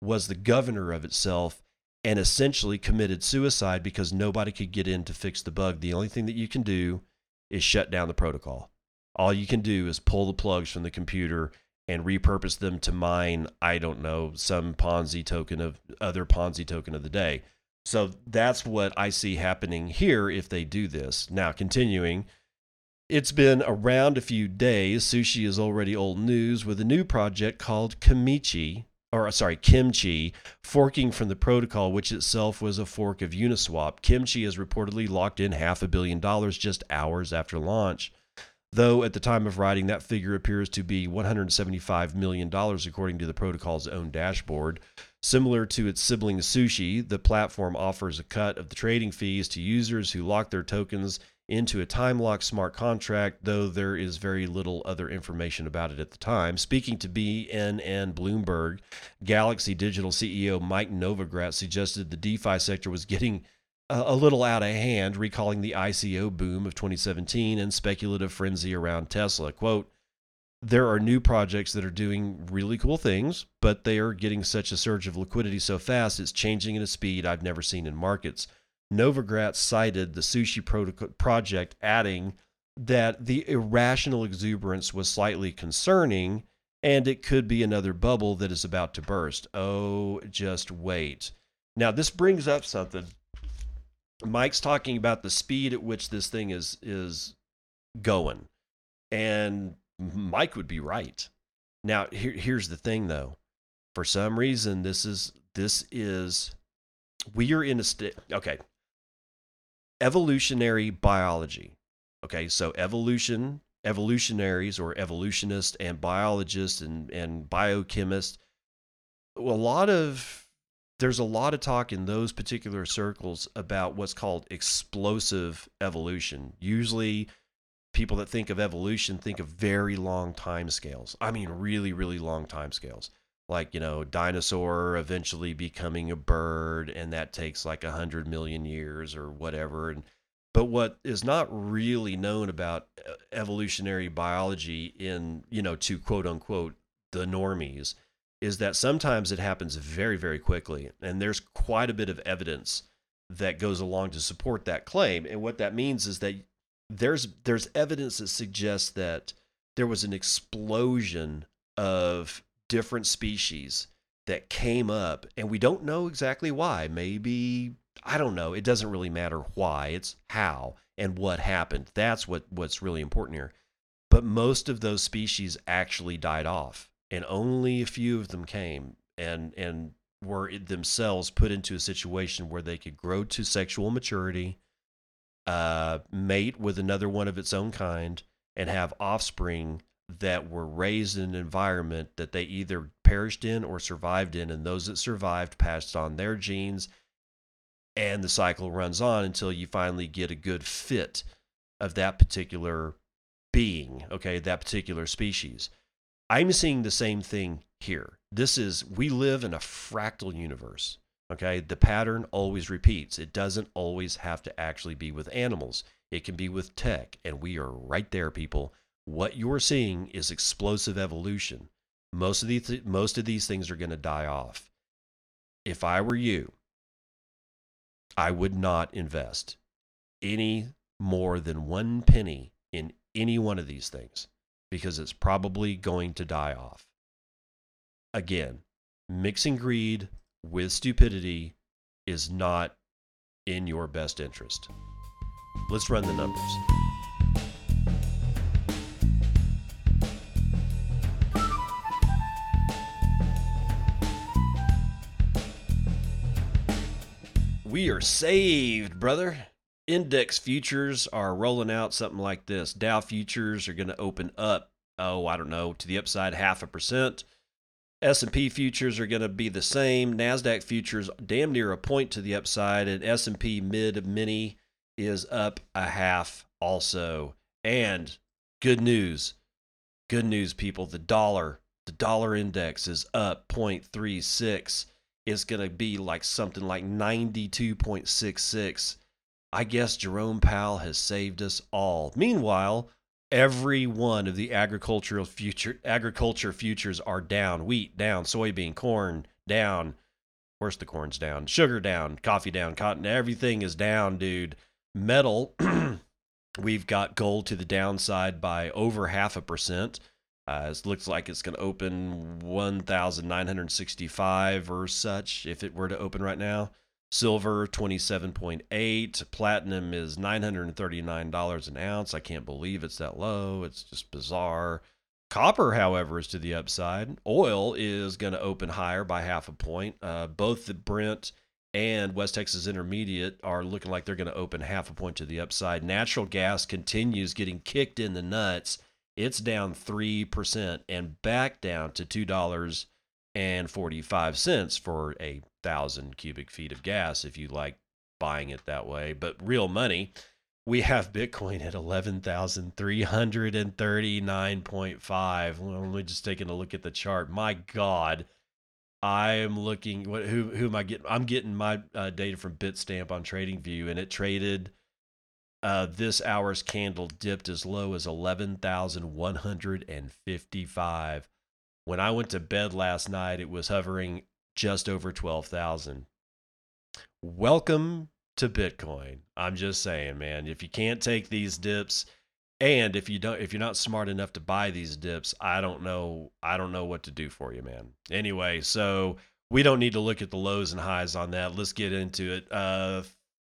was the governor of itself and essentially committed suicide because nobody could get in to fix the bug. The only thing that you can do is shut down the protocol. All you can do is pull the plugs from the computer and repurpose them to mine, I don't know, some Ponzi token of other Ponzi token of the day. So that's what I see happening here if they do this. Now, continuing, it's been around a few days. Sushi is already old news with a new project called Kimichi, or uh, sorry, Kimchi, forking from the protocol, which itself was a fork of Uniswap. Kimchi has reportedly locked in half a billion dollars just hours after launch. Though at the time of writing, that figure appears to be $175 million, according to the protocol's own dashboard. Similar to its sibling Sushi, the platform offers a cut of the trading fees to users who lock their tokens into a time lock smart contract, though there is very little other information about it at the time. Speaking to BNN Bloomberg, Galaxy Digital CEO Mike Novogratz suggested the DeFi sector was getting uh, a little out of hand, recalling the ICO boom of 2017 and speculative frenzy around Tesla. Quote, there are new projects that are doing really cool things, but they are getting such a surge of liquidity so fast, it's changing at a speed I've never seen in markets. Novogratz cited the sushi project, adding that the irrational exuberance was slightly concerning and it could be another bubble that is about to burst. Oh, just wait. Now, this brings up something. Mike's talking about the speed at which this thing is is going. And Mike would be right. Now, here, here's the thing though. For some reason, this is this is we are in a state okay evolutionary biology. Okay, so evolution, evolutionaries or evolutionists and biologists and, and biochemists, a lot of there's a lot of talk in those particular circles about what's called explosive evolution. Usually people that think of evolution think of very long time scales. I mean really, really long time scales like you know dinosaur eventually becoming a bird and that takes like a hundred million years or whatever and but what is not really known about uh, evolutionary biology in you know to quote unquote the normies is that sometimes it happens very very quickly and there's quite a bit of evidence that goes along to support that claim and what that means is that there's there's evidence that suggests that there was an explosion of different species that came up, and we don't know exactly why. Maybe I don't know. It doesn't really matter why. It's how and what happened. That's what what's really important here. But most of those species actually died off, and only a few of them came and and were themselves put into a situation where they could grow to sexual maturity, uh, mate with another one of its own kind, and have offspring that were raised in an environment that they either perished in or survived in, and those that survived passed on their genes, and the cycle runs on until you finally get a good fit of that particular being, okay, that particular species. I'm seeing the same thing here. This is, we live in a fractal universe, okay? The pattern always repeats. It doesn't always have to actually be with animals, it can be with tech, and we are right there, people what you're seeing is explosive evolution. Most of these most of these things are going to die off. If I were you, I would not invest any more than one penny in any one of these things because it's probably going to die off. Again, mixing greed with stupidity is not in your best interest. Let's run the numbers. We are saved, brother. Index futures are rolling out something like this. Dow futures are going to open up, oh, I don't know, to the upside half a percent. S&P futures are going to be the same. Nasdaq futures damn near a point to the upside and S&P mid mini is up a half also. And good news. Good news people, the dollar, the dollar index is up 0.36. It's going to be like something like 92.66. I guess Jerome Powell has saved us all. Meanwhile, every one of the agricultural future agriculture futures are down. Wheat down, soybean, corn down. Where's the corn's down? Sugar down, coffee down, cotton, everything is down, dude. Metal, we've got gold to the downside by over half a percent. Uh, it looks like it's going to open 1,965 or such if it were to open right now. Silver 27.8. Platinum is $939 an ounce. I can't believe it's that low. It's just bizarre. Copper, however, is to the upside. Oil is going to open higher by half a point. Uh, both the Brent and West Texas Intermediate are looking like they're going to open half a point to the upside. Natural gas continues getting kicked in the nuts. It's down 3% and back down to $2.45 for a thousand cubic feet of gas if you like buying it that way. But real money, we have Bitcoin at 11,339.5. Well, let me just taking a look at the chart. My God, I am looking. What? Who? Who am I getting? I'm getting my uh, data from Bitstamp on TradingView, and it traded. Uh, this hour's candle dipped as low as 11,155. When I went to bed last night, it was hovering just over 12,000. Welcome to Bitcoin. I'm just saying, man, if you can't take these dips and if you don't if you're not smart enough to buy these dips, I don't know I don't know what to do for you, man. Anyway, so we don't need to look at the lows and highs on that. Let's get into it. Uh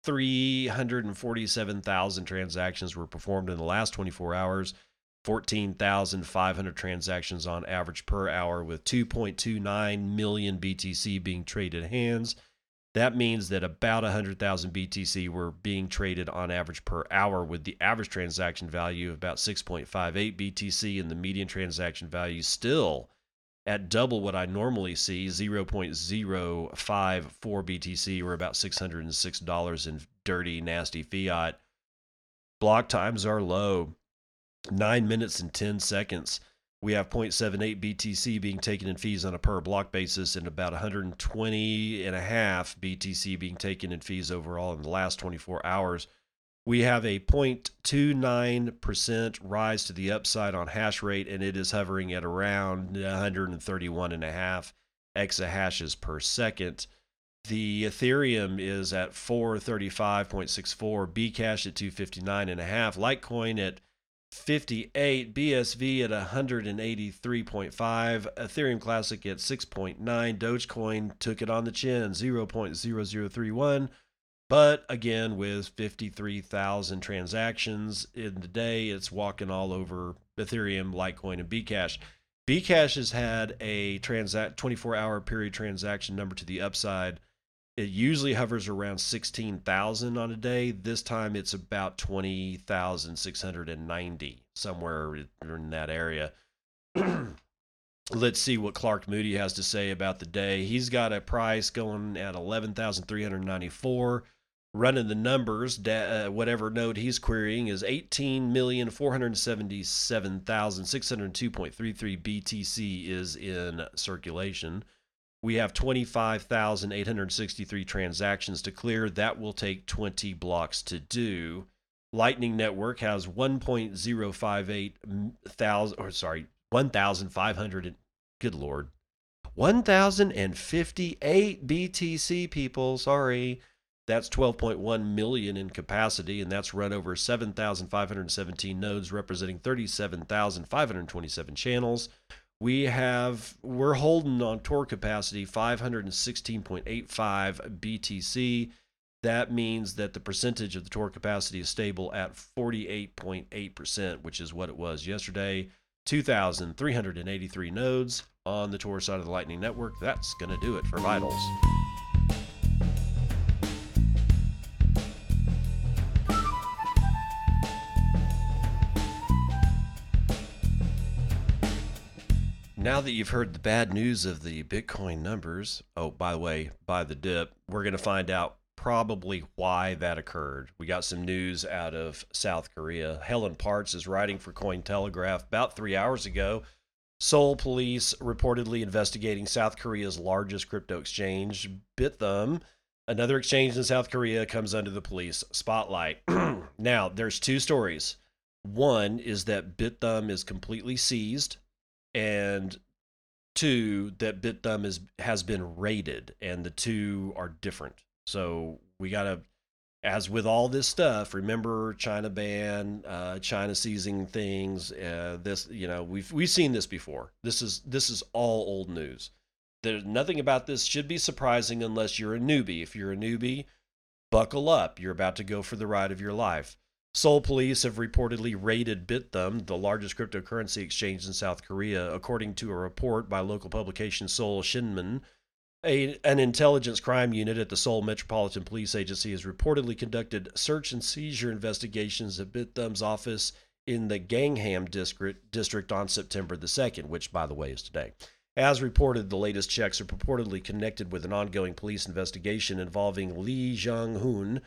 347,000 transactions were performed in the last 24 hours. 14,500 transactions on average per hour, with 2.29 million BTC being traded hands. That means that about 100,000 BTC were being traded on average per hour, with the average transaction value of about 6.58 BTC and the median transaction value still at double what I normally see 0.054 BTC, or about $606 in dirty, nasty fiat. Block times are low nine minutes and 10 seconds. We have 0.78 BTC being taken in fees on a per block basis and about 120 and a half BTC being taken in fees overall in the last 24 hours. We have a 0.29% rise to the upside on hash rate, and it is hovering at around 131 and a half exahashes per second. The Ethereum is at 435.64, Bcash at 259 and a half, Litecoin at 58, BSV at 183.5, Ethereum Classic at 6.9, Dogecoin took it on the chin, 0.0031. But again, with 53,000 transactions in the day, it's walking all over Ethereum, Litecoin, and Bcash. Bcash has had a transact 24 hour period transaction number to the upside it usually hovers around 16,000 on a day. This time it's about 20,690, somewhere in that area. Let's see what Clark Moody has to say about the day. He's got a price going at 11,394. Running the numbers, uh, whatever node he's querying is 18,477,602.33 BTC is in circulation. We have 25,863 transactions to clear. That will take 20 blocks to do. Lightning Network has 1.058 thousand, or sorry, 1,500 Good Lord. 1,058 BTC people, sorry. That's 12.1 million in capacity, and that's run over 7,517 nodes, representing 37,527 channels. We have we're holding on Tor capacity 516.85 BTC. That means that the percentage of the Tor capacity is stable at 48.8%, which is what it was yesterday. 2,383 nodes on the Tor side of the Lightning Network. That's going to do it for Vitals. Now that you've heard the bad news of the Bitcoin numbers, oh, by the way, by the dip, we're going to find out probably why that occurred. We got some news out of South Korea. Helen Partz is writing for Cointelegraph about three hours ago. Seoul police reportedly investigating South Korea's largest crypto exchange, Bithumb. Another exchange in South Korea comes under the police spotlight. now, there's two stories. One is that Bithumb is completely seized and two that Bithumb is has been rated, and the two are different. So we gotta, as with all this stuff, remember China ban, uh, China seizing things. Uh, this, you know, we've we've seen this before. This is this is all old news. There's nothing about this should be surprising unless you're a newbie. If you're a newbie, buckle up. You're about to go for the ride of your life. Seoul police have reportedly raided Bithumb, the largest cryptocurrency exchange in South Korea, according to a report by local publication Seoul Shinmun. A, an intelligence crime unit at the Seoul Metropolitan Police Agency has reportedly conducted search and seizure investigations at Bithumb's office in the Gangnam district, district on September the 2nd, which, by the way, is today. As reported, the latest checks are purportedly connected with an ongoing police investigation involving Lee Jong-hoon,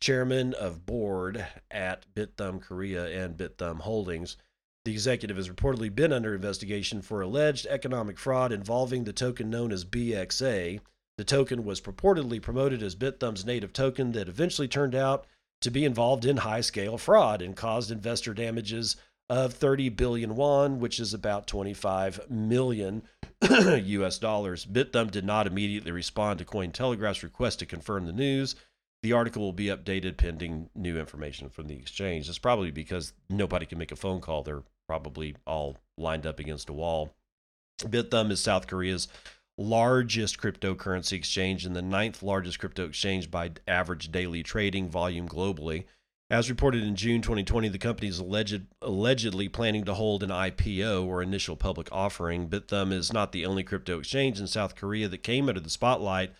chairman of board at Bithumb Korea and Bithumb Holdings. The executive has reportedly been under investigation for alleged economic fraud involving the token known as BXA. The token was purportedly promoted as Bithumb's native token that eventually turned out to be involved in high scale fraud and caused investor damages of 30 billion won, which is about 25 million US dollars. Bithumb did not immediately respond to Cointelegraph's request to confirm the news. The article will be updated pending new information from the exchange. It's probably because nobody can make a phone call. They're probably all lined up against a wall. Bithumb is South Korea's largest cryptocurrency exchange and the ninth largest crypto exchange by average daily trading volume globally. As reported in June 2020, the company is alleged, allegedly planning to hold an IPO or initial public offering. Bithumb is not the only crypto exchange in South Korea that came under the spotlight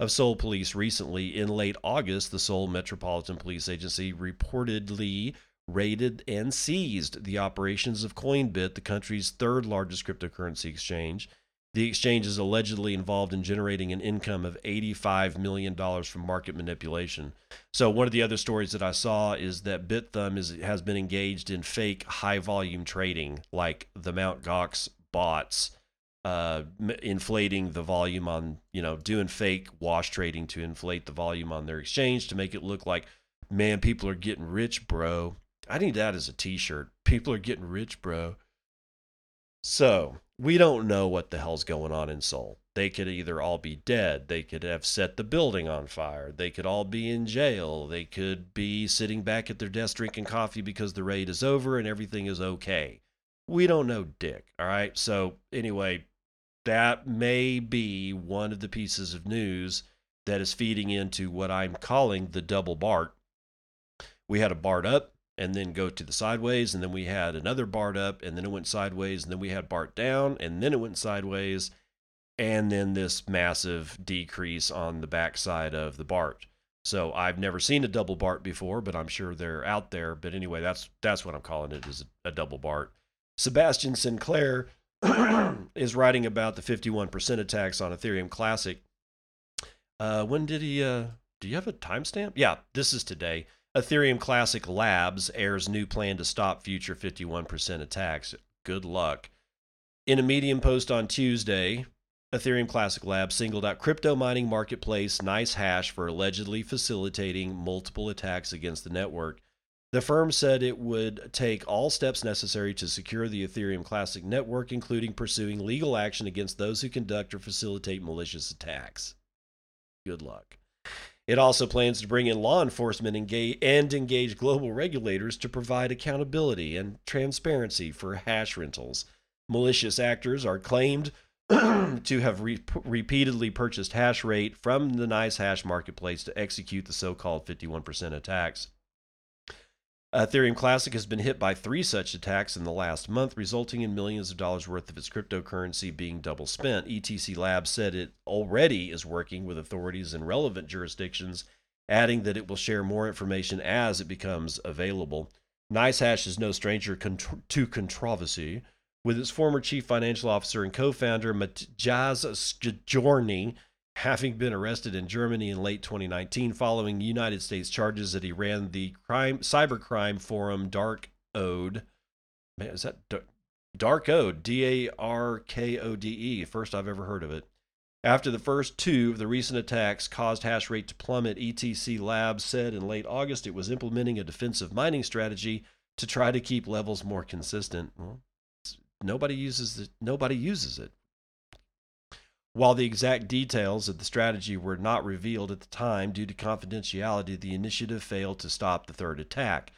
of Seoul police recently. In late August, the Seoul Metropolitan Police Agency reportedly raided and seized the operations of Coinbit, the country's third largest cryptocurrency exchange. The exchange is allegedly involved in generating an income of $85 million from market manipulation. So, one of the other stories that I saw is that Bithumb is, has been engaged in fake high volume trading, like the Mt. Gox bots, uh, inflating the volume on, you know, doing fake wash trading to inflate the volume on their exchange to make it look like, man, people are getting rich, bro. I need that as a t shirt. People are getting rich, bro. So, we don't know what the hell's going on in Seoul. They could either all be dead, they could have set the building on fire, they could all be in jail, they could be sitting back at their desk drinking coffee because the raid is over and everything is okay. We don't know dick, all right? So, anyway, that may be one of the pieces of news that is feeding into what I'm calling the double BART. We had a BART up, and then go to the sideways and then we had another BART up and then it went sideways and then we had BART down and then it went sideways and then this massive decrease on the backside of the BART. So I've never seen a double BART before, but I'm sure they're out there. But anyway, that's that's what I'm calling it is a, double BART. Sebastian Sinclair is writing about the 51% attacks on Ethereum Classic. Uh, when did he? Uh, do you have a timestamp? Yeah, this is today. Ethereum Classic Labs airs new plan to stop future 51% attacks. Good luck. In a Medium post on Tuesday, Ethereum Classic Labs singled out crypto mining marketplace NiceHash for allegedly facilitating multiple attacks against the network. The firm said it would take all steps necessary to secure the Ethereum Classic network, including pursuing legal action against those who conduct or facilitate malicious attacks. Good luck. It also plans to bring in law enforcement and engage global regulators to provide accountability and transparency for hash rentals. Malicious actors are claimed to have re- repeatedly purchased hash rate from the NiceHash marketplace to execute the so called 51% attacks. Ethereum Classic has been hit by three such attacks in the last month, resulting in millions of dollars worth of its cryptocurrency being double spent. ETC Labs said it already is working with authorities in relevant jurisdictions, adding that it will share more information as it becomes available. NiceHash is no stranger to controversy, with its former chief financial officer and co founder, Matjaz Sjorny, having been arrested in Germany in late 2019 following United States charges that he ran the crime cybercrime forum Dark Ode. Man, is that Dark Ode? D A R K O D E. First I've ever heard of it. After the first two of the recent attacks caused hash rate to plummet, ETC Labs said in late August it was implementing a defensive mining strategy to try to keep levels more consistent. Well, nobody uses it. Nobody uses it. While the exact details of the strategy were not revealed at the time due to confidentiality, the initiative failed to stop the third attack.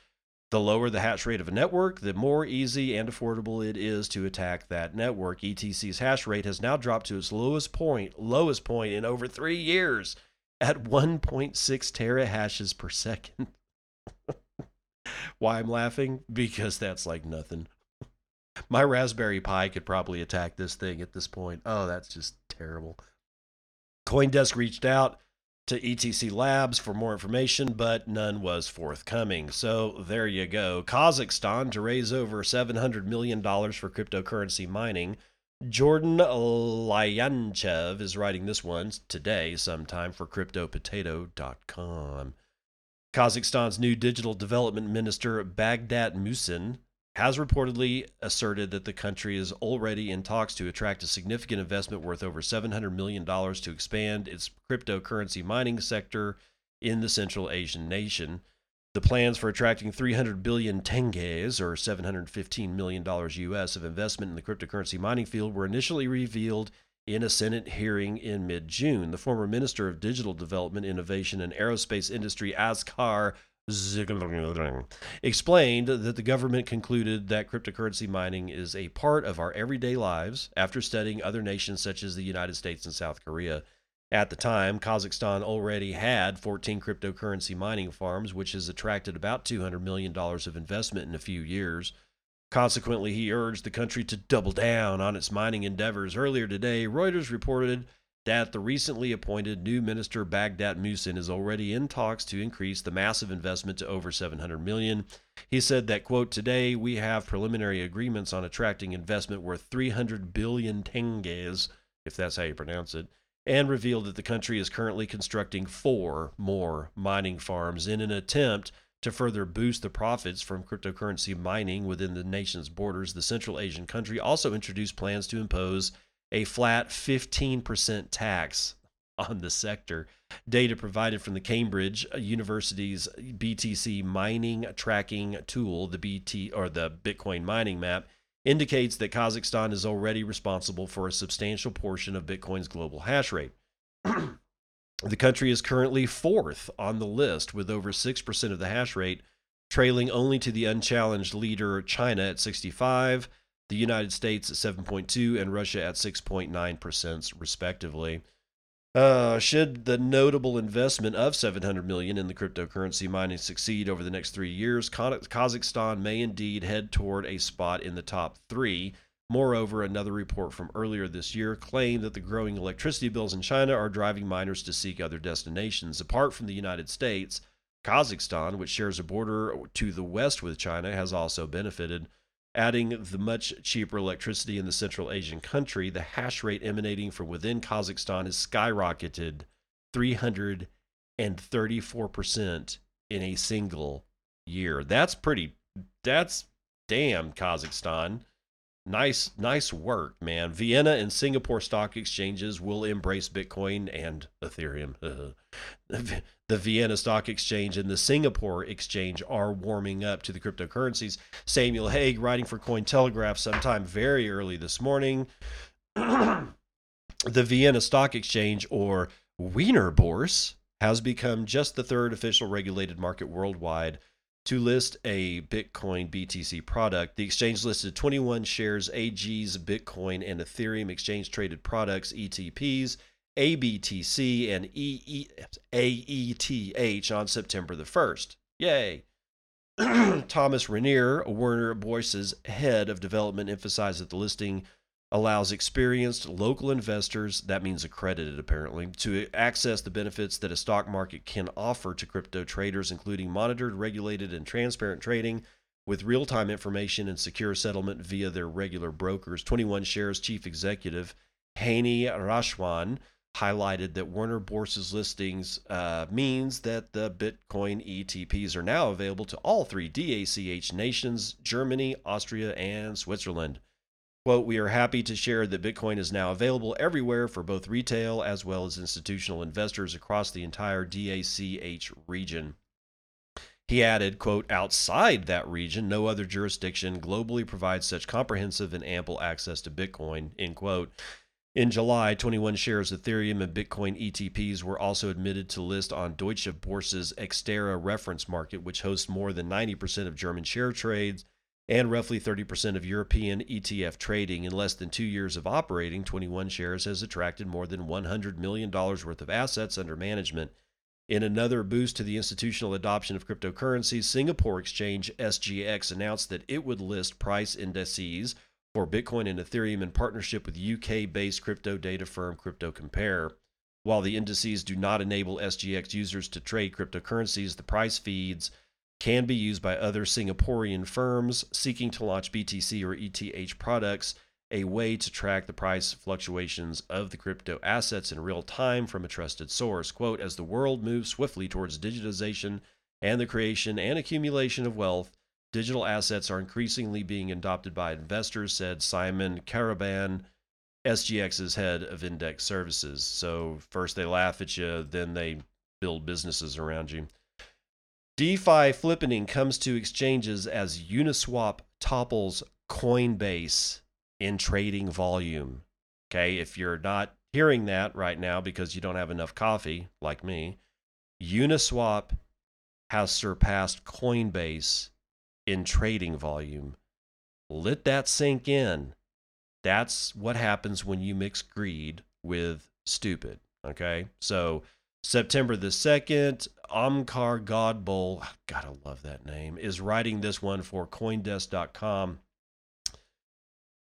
The lower the hash rate of a network, the more easy and affordable it is to attack that network. ETC's hash rate has now dropped to its lowest point, lowest point in over 3 years at 1.6 terahashes per second. Why I'm laughing? Because that's like nothing. My Raspberry Pi could probably attack this thing at this point. Oh, that's just terrible. Coindesk reached out to ETC Labs for more information, but none was forthcoming. So there you go. Kazakhstan to raise over $700 million for cryptocurrency mining. Jordan Lyanchev is writing this one today, sometime for CryptoPotato.com. Kazakhstan's new digital development minister, Bagdat Musin, has reportedly asserted that the country is already in talks to attract a significant investment worth over $700 million to expand its cryptocurrency mining sector in the Central Asian nation. The plans for attracting 300 billion tenges, or $715 million US, of investment in the cryptocurrency mining field were initially revealed in a Senate hearing in mid June. The former Minister of Digital Development, Innovation, and Aerospace Industry, Askar explained that the government concluded that cryptocurrency mining is a part of our everyday lives after studying other nations such as the United States and South Korea. At the time, Kazakhstan already had 14 cryptocurrency mining farms, which has attracted about $200 million of investment in a few years. Consequently, he urged the country to double down on its mining endeavors. Earlier today, Reuters reported that the recently appointed new minister Bagdat Musin is already in talks to increase the massive investment to over 700 million. He said that quote today we have preliminary agreements on attracting investment worth 300 billion tenges if that's how you pronounce it and revealed that the country is currently constructing four more mining farms in an attempt to further boost the profits from cryptocurrency mining within the nation's borders. The Central Asian country also introduced plans to impose a flat 15% tax on the sector. Data provided from the Cambridge University's BTC mining tracking tool, the BT or the Bitcoin mining map, indicates that Kazakhstan is already responsible for a substantial portion of Bitcoin's global hash rate. the country is currently fourth on the list with over 6% of the hash rate, trailing only to the unchallenged leader China at 65 the United States at 7.2 and Russia at 6.9% respectively. Uh, should the notable investment of 700 million in the cryptocurrency mining succeed over the next three years, Kazakhstan may indeed head toward a spot in the top three. Moreover, another report from earlier this year claimed that the growing electricity bills in China are driving miners to seek other destinations. Apart from the United States, Kazakhstan, which shares a border to the west with China, has also benefited. Adding the much cheaper electricity in the Central Asian country, the hash rate emanating from within Kazakhstan has skyrocketed 334% in a single year. That's pretty, that's damn Kazakhstan. Nice, nice work, man. Vienna and Singapore stock exchanges will embrace Bitcoin and Ethereum. the Vienna Stock Exchange and the Singapore Exchange are warming up to the cryptocurrencies. Samuel Haig, writing for Cointelegraph sometime very early this morning. the Vienna Stock Exchange, or Wiener Börse, has become just the third official regulated market worldwide to list a Bitcoin BTC product. The exchange listed 21 shares AG's Bitcoin and Ethereum exchange traded products ETPs, ABTC, and AETH on September the 1st. Yay! Thomas Raniere, Wiener Börse's head of development, emphasized that the listing allows experienced local investors, that means accredited apparently, to access the benefits that a stock market can offer to crypto traders, including monitored, regulated, and transparent trading with real time information and secure settlement via their regular brokers. 21 Shares chief executive Hany Rashwan highlighted that Wiener Börse's listings uh, means that the Bitcoin ETPs are now available to all three DACH nations Germany, Austria, and Switzerland. Quote, we are happy to share that Bitcoin is now available everywhere for both retail as well as institutional investors across the entire DACH region. He added, quote, outside that region, no other jurisdiction globally provides such comprehensive and ample access to Bitcoin, end quote. In July, 21 shares of Ethereum and Bitcoin ETPs were also admitted to list on Deutsche Börse's Xetra reference market, which hosts more than 90% of German share trades and roughly 30% of European ETF trading. In less than two years of operating, 21 Shares has attracted more than $100 million worth of assets under management. In another boost to the institutional adoption of cryptocurrencies, Singapore exchange SGX announced that it would list price indices for Bitcoin and Ethereum in partnership with UK based crypto data firm Crypto Compare. While the indices do not enable SGX users to trade cryptocurrencies, the price feeds can be used by other Singaporean firms seeking to launch BTC or ETH products, a way to track the price fluctuations of the crypto assets in real time from a trusted source. Quote, as the world moves swiftly towards digitization and the creation and accumulation of wealth, digital assets are increasingly being adopted by investors, said Simon Karaban, SGX's head of index services. So first they laugh at you, then they build businesses around you. DeFi flippening comes to exchanges as Uniswap topples Coinbase in trading volume. Okay, if you're not hearing that right now because you don't have enough coffee, like me, Uniswap has surpassed Coinbase in trading volume. Let that sink in. That's what happens when you mix greed with stupid. Okay, so September the 2nd, Omkar Godbole, gotta love that name, is writing this one for Coindesk.com.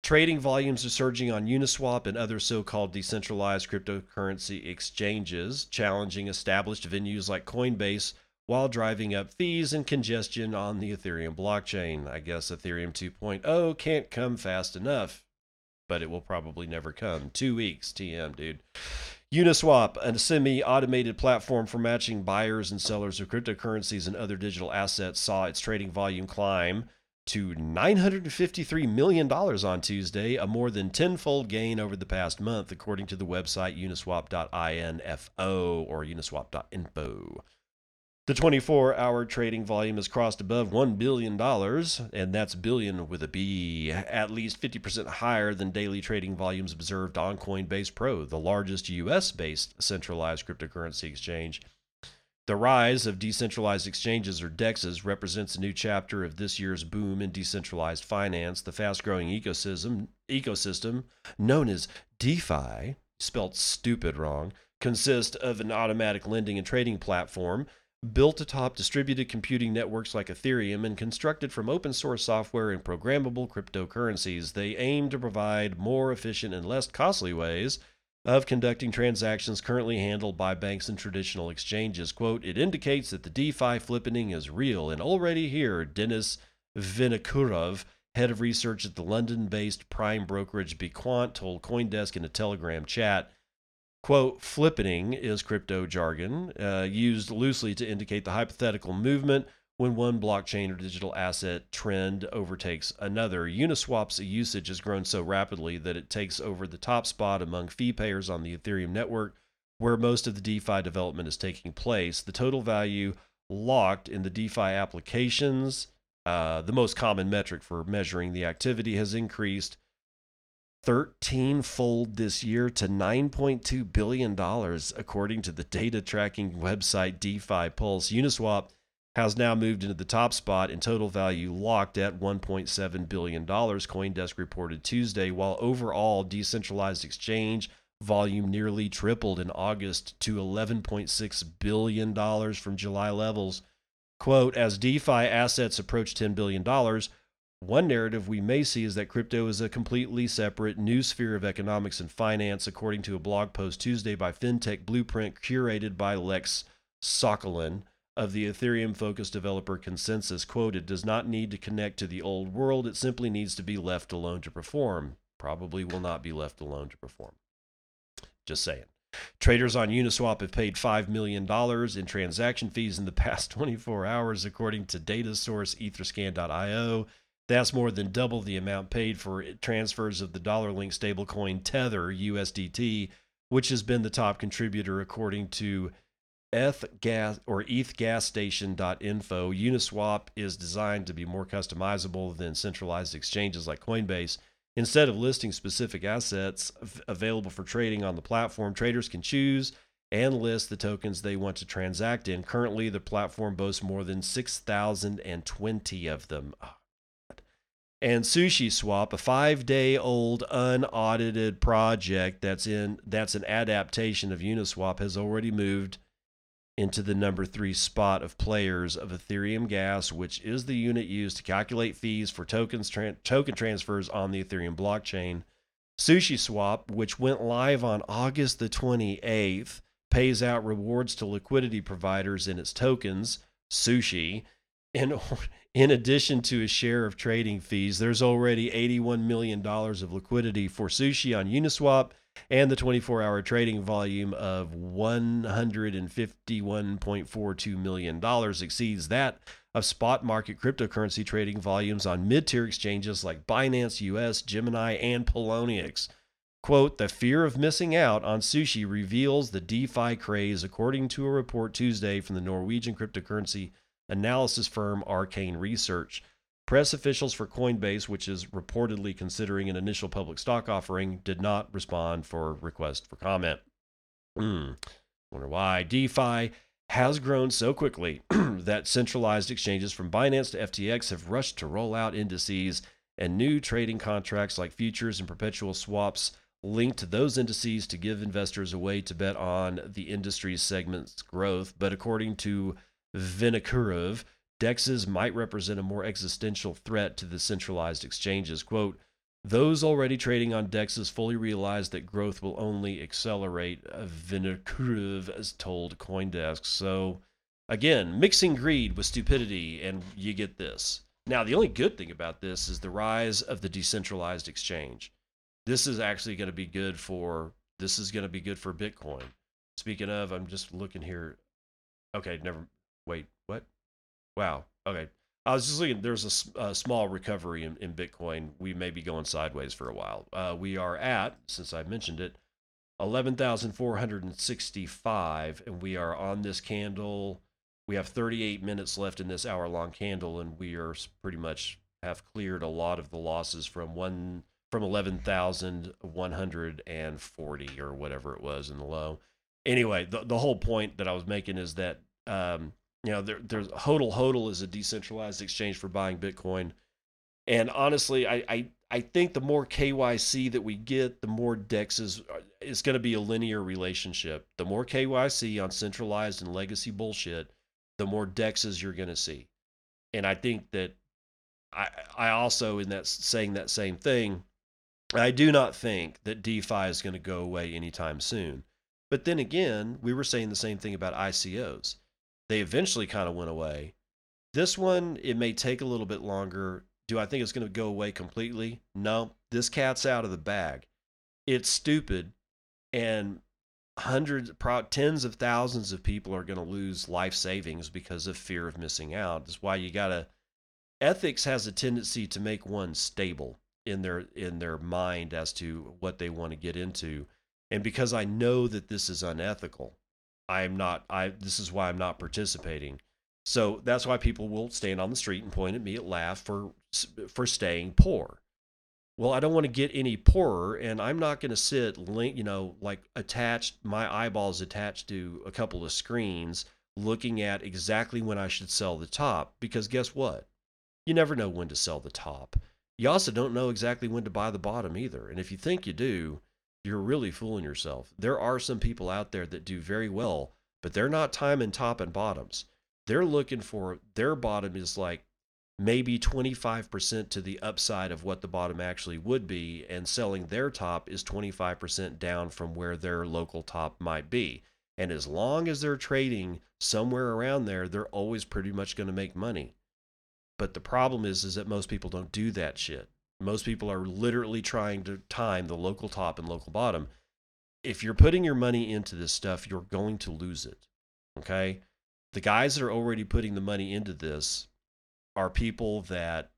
Trading volumes are surging on Uniswap and other so called decentralized cryptocurrency exchanges, challenging established venues like Coinbase while driving up fees and congestion on the Ethereum blockchain. I guess Ethereum 2.0 can't come fast enough, but it will probably never come. Two weeks, TM, dude. Uniswap, a semi automated platform for matching buyers and sellers of cryptocurrencies and other digital assets, saw its trading volume climb to $953 million on Tuesday, a more than tenfold gain over the past month, according to the website uniswap.info or uniswap.info. The 24 hour trading volume has crossed above $1 billion, and that's billion with a B, at least 50% higher than daily trading volumes observed on Coinbase Pro, the largest US based centralized cryptocurrency exchange. The rise of decentralized exchanges or DEXs represents a new chapter of this year's boom in decentralized finance. The fast growing ecosystem, ecosystem, known as DeFi, spelt stupid wrong, consists of an automatic lending and trading platform built atop distributed computing networks like Ethereum and constructed from open source software and programmable cryptocurrencies. They aim to provide more efficient and less costly ways of conducting transactions currently handled by banks and traditional exchanges. Quote, it indicates that the DeFi flippening is real and already here, Denis Vinokourov, head of research at the London based prime brokerage Bequant, told Coindesk in a Telegram chat. Quote, flippening is crypto jargon uh, used loosely to indicate the hypothetical movement when one blockchain or digital asset trend overtakes another. Uniswap's usage has grown so rapidly that it takes over the top spot among fee payers on the Ethereum network, where most of the DeFi development is taking place. The total value locked in the DeFi applications, uh, the most common metric for measuring the activity, has increased 13 fold this year to $9.2 billion, according to the data tracking website DeFi Pulse. Uniswap has now moved into the top spot in total value locked at $1.7 billion, Coindesk reported Tuesday, while overall decentralized exchange volume nearly tripled in August to $11.6 billion from July levels. Quote, as DeFi assets approach $10 billion, one narrative we may see is that crypto is a completely separate new sphere of economics and finance, according to a blog post Tuesday by FinTech Blueprint, curated by Lex Sokolin of the Ethereum focused developer ConsenSys. Quote, it does not need to connect to the old world, it simply needs to be left alone to perform. Probably will not be left alone to perform. Just saying. Traders on Uniswap have paid $5 million in transaction fees in the past 24 hours, according to data source Etherscan.io. That's more than double the amount paid for transfers of the dollar linked stablecoin Tether USDT, which has been the top contributor according to ETH gas or ethgasstation.info. Uniswap is designed to be more customizable than centralized exchanges like Coinbase. Instead of listing specific assets available for trading on the platform, traders can choose and list the tokens they want to transact in. Currently, the platform boasts more than 6,020 of them. Oh, and Sushi Swap, a five-day-old unaudited project that's in that's an adaptation of Uniswap, has already moved into the number three spot of players of Ethereum Gas, which is the unit used to calculate fees for tokens tra- token transfers on the Ethereum blockchain. Sushi Swap, which went live on August the 28th, pays out rewards to liquidity providers in its tokens, Sushi, in in addition to a share of trading fees, there's already $81 million of liquidity for sushi on Uniswap, and the 24 hour trading volume of $151.42 million exceeds that of spot market cryptocurrency trading volumes on mid tier exchanges like Binance US, Gemini, and Poloniex. Quote, the fear of missing out on sushi reveals the DeFi craze, according to a report Tuesday from the Norwegian cryptocurrency analysis firm Arcane Research. Press officials for Coinbase, which is reportedly considering an initial public stock offering, did not respond for request for comment. Hmm. Wonder why. DeFi has grown so quickly that centralized exchanges from Binance to FTX have rushed to roll out indices and new trading contracts like futures and perpetual swaps linked to those indices to give investors a way to bet on the industry's segment's growth. But according to Vinokourov, DEXs might represent a more existential threat to the centralized exchanges. Quote, those already trading on DEXs fully realize that growth will only accelerate, Vinokourov has told Coindesk. So, again, mixing greed with stupidity, and you get this. Now, the only good thing about this is the rise of the decentralized exchange. This is actually going to be good for this is going to be good for Bitcoin. Speaking of, I'm just looking here. Okay, never wait, what? Wow. Okay. I was just looking, there's a, a small recovery in, in, Bitcoin. We may be going sideways for a while. Uh, we are at, since I mentioned it, 11,465, and we are on this candle. We have 38 minutes left in this hour long candle, and we are pretty much have cleared a lot of the losses from one from 11,140 or whatever it was in the low. Anyway, the, the whole point that I was making is that um, you know, there, there's HODL. HODL is a decentralized exchange for buying Bitcoin. And honestly, I, I, I think the more KYC that we get, the more DEX is, uh, it's going to be a linear relationship. The more KYC on centralized and legacy bullshit, the more DEXs you're going to see. And I think that I, I also, in that saying that same thing, I do not think that DeFi is going to go away anytime soon. But then again, we were saying the same thing about ICOs they eventually kind of went away. This one, it may take a little bit longer. Do I think it's going to go away completely? No. This cat's out of the bag. It's stupid. And hundreds, tens of thousands of people are going to lose life savings because of fear of missing out. That's why you got to. Ethics has a tendency to make one stable in their in their mind as to what they want to get into, and because I know that this is unethical, I'm not. I this is why I'm not participating. So that's why people will stand on the street and point at me and laugh for for staying poor well, I don't want to get any poorer, and I'm not going to sit, link, you know, like attached, my eyeballs attached to a couple of screens, looking at exactly when I should sell the top. Because guess what? You never know when to sell the top. You also don't know exactly when to buy the bottom either. And if you think you do, you're really fooling yourself. There are some people out there that do very well, but they're not timing top and bottoms. They're looking for their bottom is like maybe 25% to the upside of what the bottom actually would be, and selling their top is 25% down from where their local top might be. And as long as they're trading somewhere around there, they're always pretty much going to make money. But the problem is, is that most people don't do that shit. Most people are literally trying to time the local top and local bottom. If you're putting your money into this stuff, you're going to lose it. Okay. The guys that are already putting the money into this are people that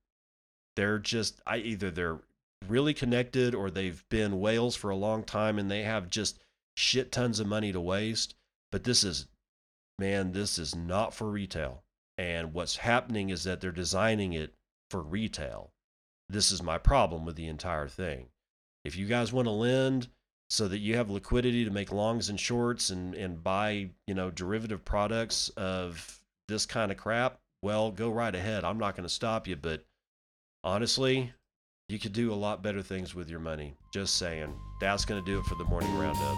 they're just I either they're really connected or they've been whales for a long time and they have just shit tons of money to waste. But this is man, this is not for retail. And what's happening is that they're designing it for retail. This is my problem with the entire thing. If you guys want to lend so that you have liquidity to make longs and shorts and, and buy, you know, derivative products of this kind of crap, well, go right ahead. I'm not going to stop you, but honestly, you could do a lot better things with your money. Just saying. That's going to do it for the morning roundup.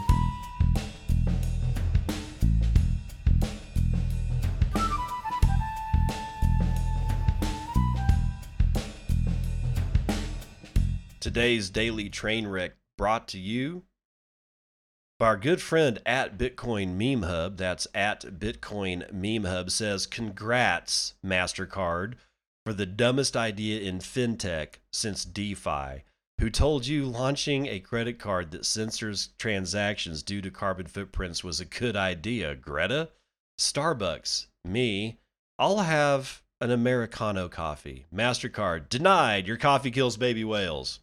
Today's daily train wreck brought to you by our good friend at Bitcoin Meme Hub, that's at Bitcoin Meme Hub, says, Congrats, MasterCard, for the dumbest idea in fintech since DeFi. Who told you launching a credit card that censors transactions due to carbon footprints was a good idea, Greta? Starbucks, me, I'll have an Americano coffee. MasterCard, denied. Your coffee kills baby whales.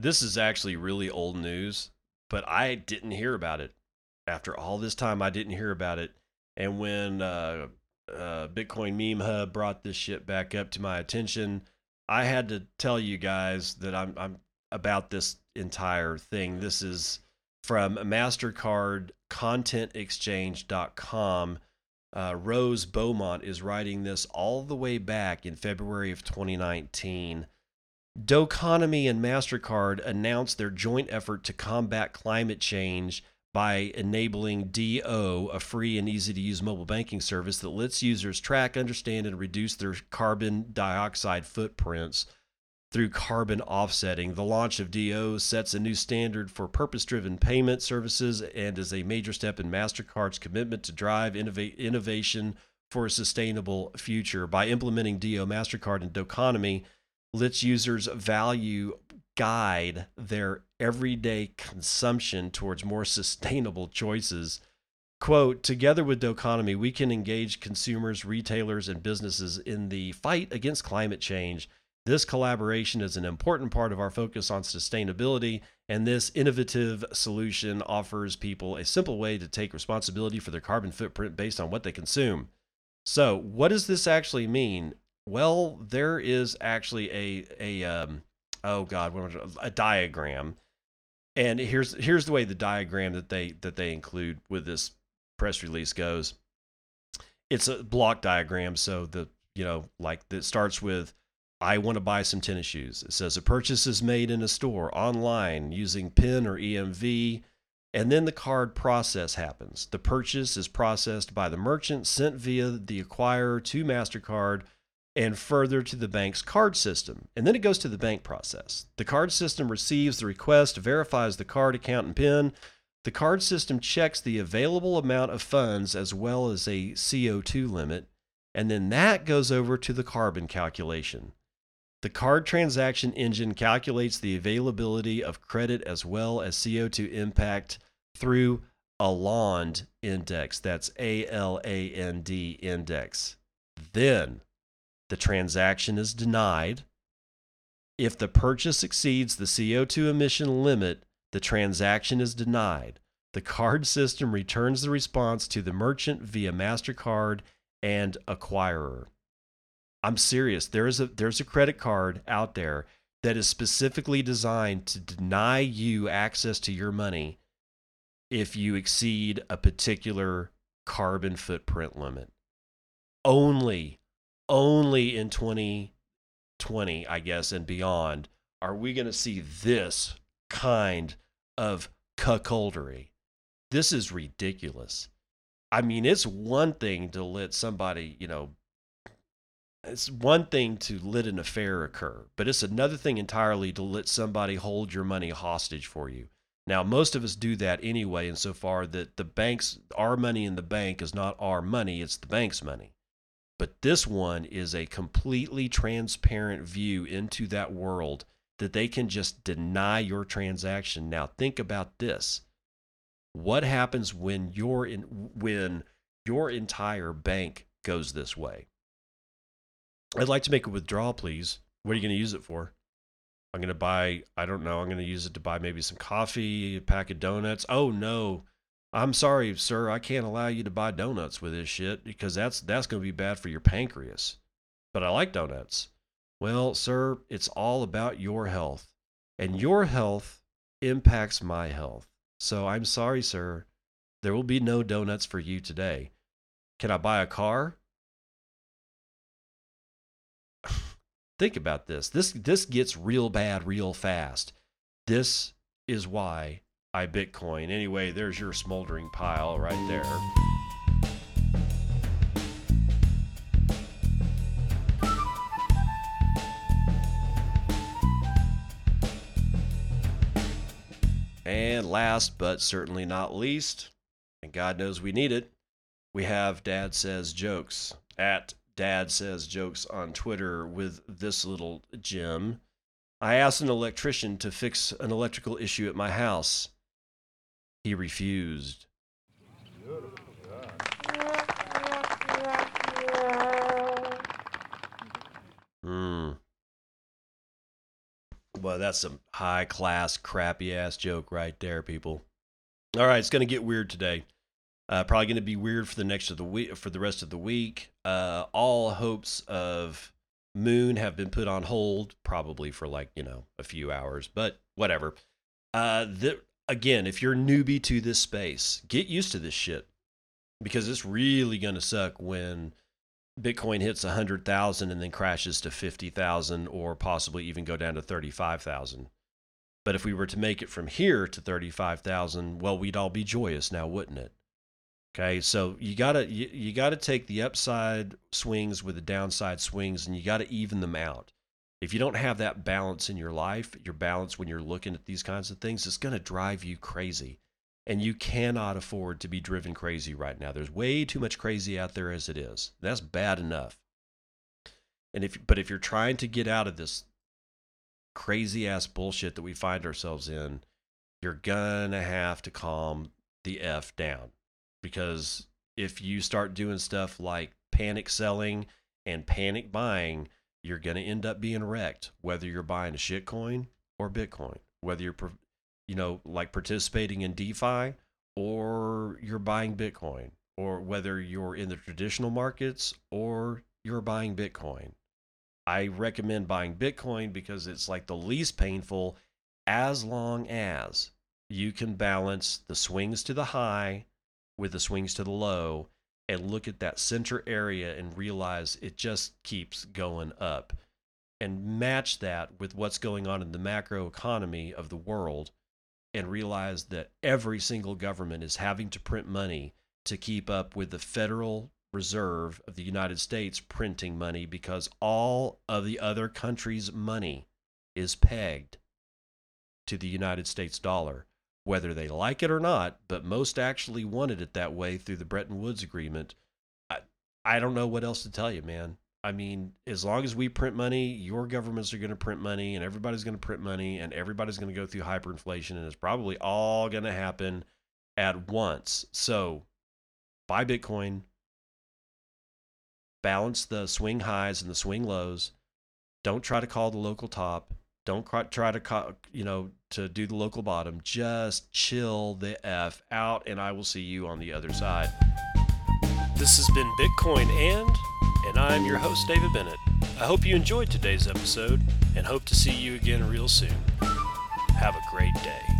This is actually really old news, but I didn't hear about it. After all this time, I didn't hear about it. And when uh, uh, Bitcoin Meme Hub brought this shit back up to my attention, I had to tell you guys that I'm, I'm about this entire thing. This is from MasterCard ContentExchange.com. Uh, Rose Beaumont is writing this all the way back in February of 2019. Doconomy and MasterCard announced their joint effort to combat climate change by enabling DO, a free and easy to use mobile banking service that lets users track, understand, and reduce their carbon dioxide footprints through carbon offsetting. The launch of DO sets a new standard for purpose driven payment services and is a major step in MasterCard's commitment to drive innov- innovation for a sustainable future. By implementing DO, MasterCard, and Doconomy, lets users value guide their everyday consumption towards more sustainable choices. Quote, together with Doconomy, we can engage consumers, retailers, and businesses in the fight against climate change. This collaboration is an important part of our focus on sustainability, and this innovative solution offers people a simple way to take responsibility for their carbon footprint based on what they consume. So, what does this actually mean? Well, there is actually a a um, oh god, a diagram, and here's here's the way the diagram that they that they include with this press release goes. It's a block diagram, so the you know like that starts with I want to buy some tennis shoes. It says a purchase is made in a store online using PIN or EMV. And then the card process happens. The purchase is processed by the merchant, sent via the acquirer to MasterCard and further to the bank's card system. And then it goes to the bank process. The card system receives the request, verifies the card account and PIN. The card system checks the available amount of funds as well as a CO2 limit. And then that goes over to the carbon calculation. The card transaction engine calculates the availability of credit as well as CO2 impact through a LAND index. That's A L A N D index. Then the transaction is denied. If the purchase exceeds the CO2 emission limit, the transaction is denied. The card system returns the response to the merchant via MasterCard and acquirer. I'm serious. There is a there's a credit card out there that is specifically designed to deny you access to your money if you exceed a particular carbon footprint limit. Only only in 2020, I guess, and beyond are we going to see this kind of cuckoldry. This is ridiculous. I mean, it's one thing to let somebody, you know, it's one thing to let an affair occur, but it's another thing entirely to let somebody hold your money hostage for you. Now, most of us do that anyway, insofar that the banks, our money in the bank is not our money, it's the bank's money. But this one is a completely transparent view into that world that they can just deny your transaction. Now, think about this what happens when your when your entire bank goes this way? I'd like to make a withdrawal, please. What are you going to use it for? I'm going to buy, I don't know, I'm going to use it to buy maybe some coffee, a pack of donuts. Oh no. I'm sorry, sir, I can't allow you to buy donuts with this shit because that's that's going to be bad for your pancreas. But I like donuts. Well, sir, it's all about your health. And your health impacts my health. So I'm sorry, sir. There will be no donuts for you today. Can I buy a car? Think about this. This this gets real bad real fast. This is why I Bitcoin. Anyway, there's your smoldering pile right there. And last but certainly not least, and God knows we need it, we have Dad Says Jokes at Dad Says Jokes on Twitter with this little gem. I asked an electrician to fix an electrical issue at my house. He refused. Hmm. Well, that's some high class, crappy ass joke right there, people. All right, it's going to get weird today. Uh, probably going to be weird for the next of the week for the rest of the week. Uh, all hopes of Moon have been put on hold, probably for like you know a few hours, but whatever. Uh, the, again, if you're newbie to this space, get used to this shit because it's really going to suck when Bitcoin hits a 100,000 and then crashes to 50,000 or possibly even go down to 35,000. But if we were to make it from here to 35,000, well, we'd all be joyous now, wouldn't it? Okay, so you gotta you, you gotta take the upside swings with the downside swings, and you gotta even them out. If you don't have that balance in your life, your balance when you're looking at these kinds of things, it's gonna drive you crazy and you cannot afford to be driven crazy right now. There's way too much crazy out there as it is. That's bad enough. And if but if you're trying to get out of this crazy ass bullshit that we find ourselves in, you're gonna have to calm the f down because if you start doing stuff like panic selling and panic buying, you're going to end up being wrecked whether you're buying a shitcoin or bitcoin, whether you're you know, like participating in DeFi or you're buying Bitcoin, or whether you're in the traditional markets or you're buying Bitcoin. I recommend buying Bitcoin because it's like the least painful as long as you can balance the swings to the high with the swings to the low and look at that center area and realize it just keeps going up and match that with what's going on in the macro economy of the world and realize that every single government is having to print money to keep up with the Federal Reserve of the United States printing money because all of the other countries' money is pegged to the United States dollar, whether they like it or not, but most actually wanted it that way through the Bretton Woods Agreement. I I don't know what else to tell you, man. I mean, as long as we print money, your governments are going to print money, and everybody's going to print money, and everybody's going to go through hyperinflation, and it's probably all going to happen at once. So, buy Bitcoin, balance the swing highs and the swing lows. Don't try to call the local top. Don't try to, you know, to do the local bottom. Just chill the f out, and I will see you on the other side. This has been Bitcoin and and I'm your host, David Bennett. I hope you enjoyed today's episode and hope to see you again real soon. Have a great day.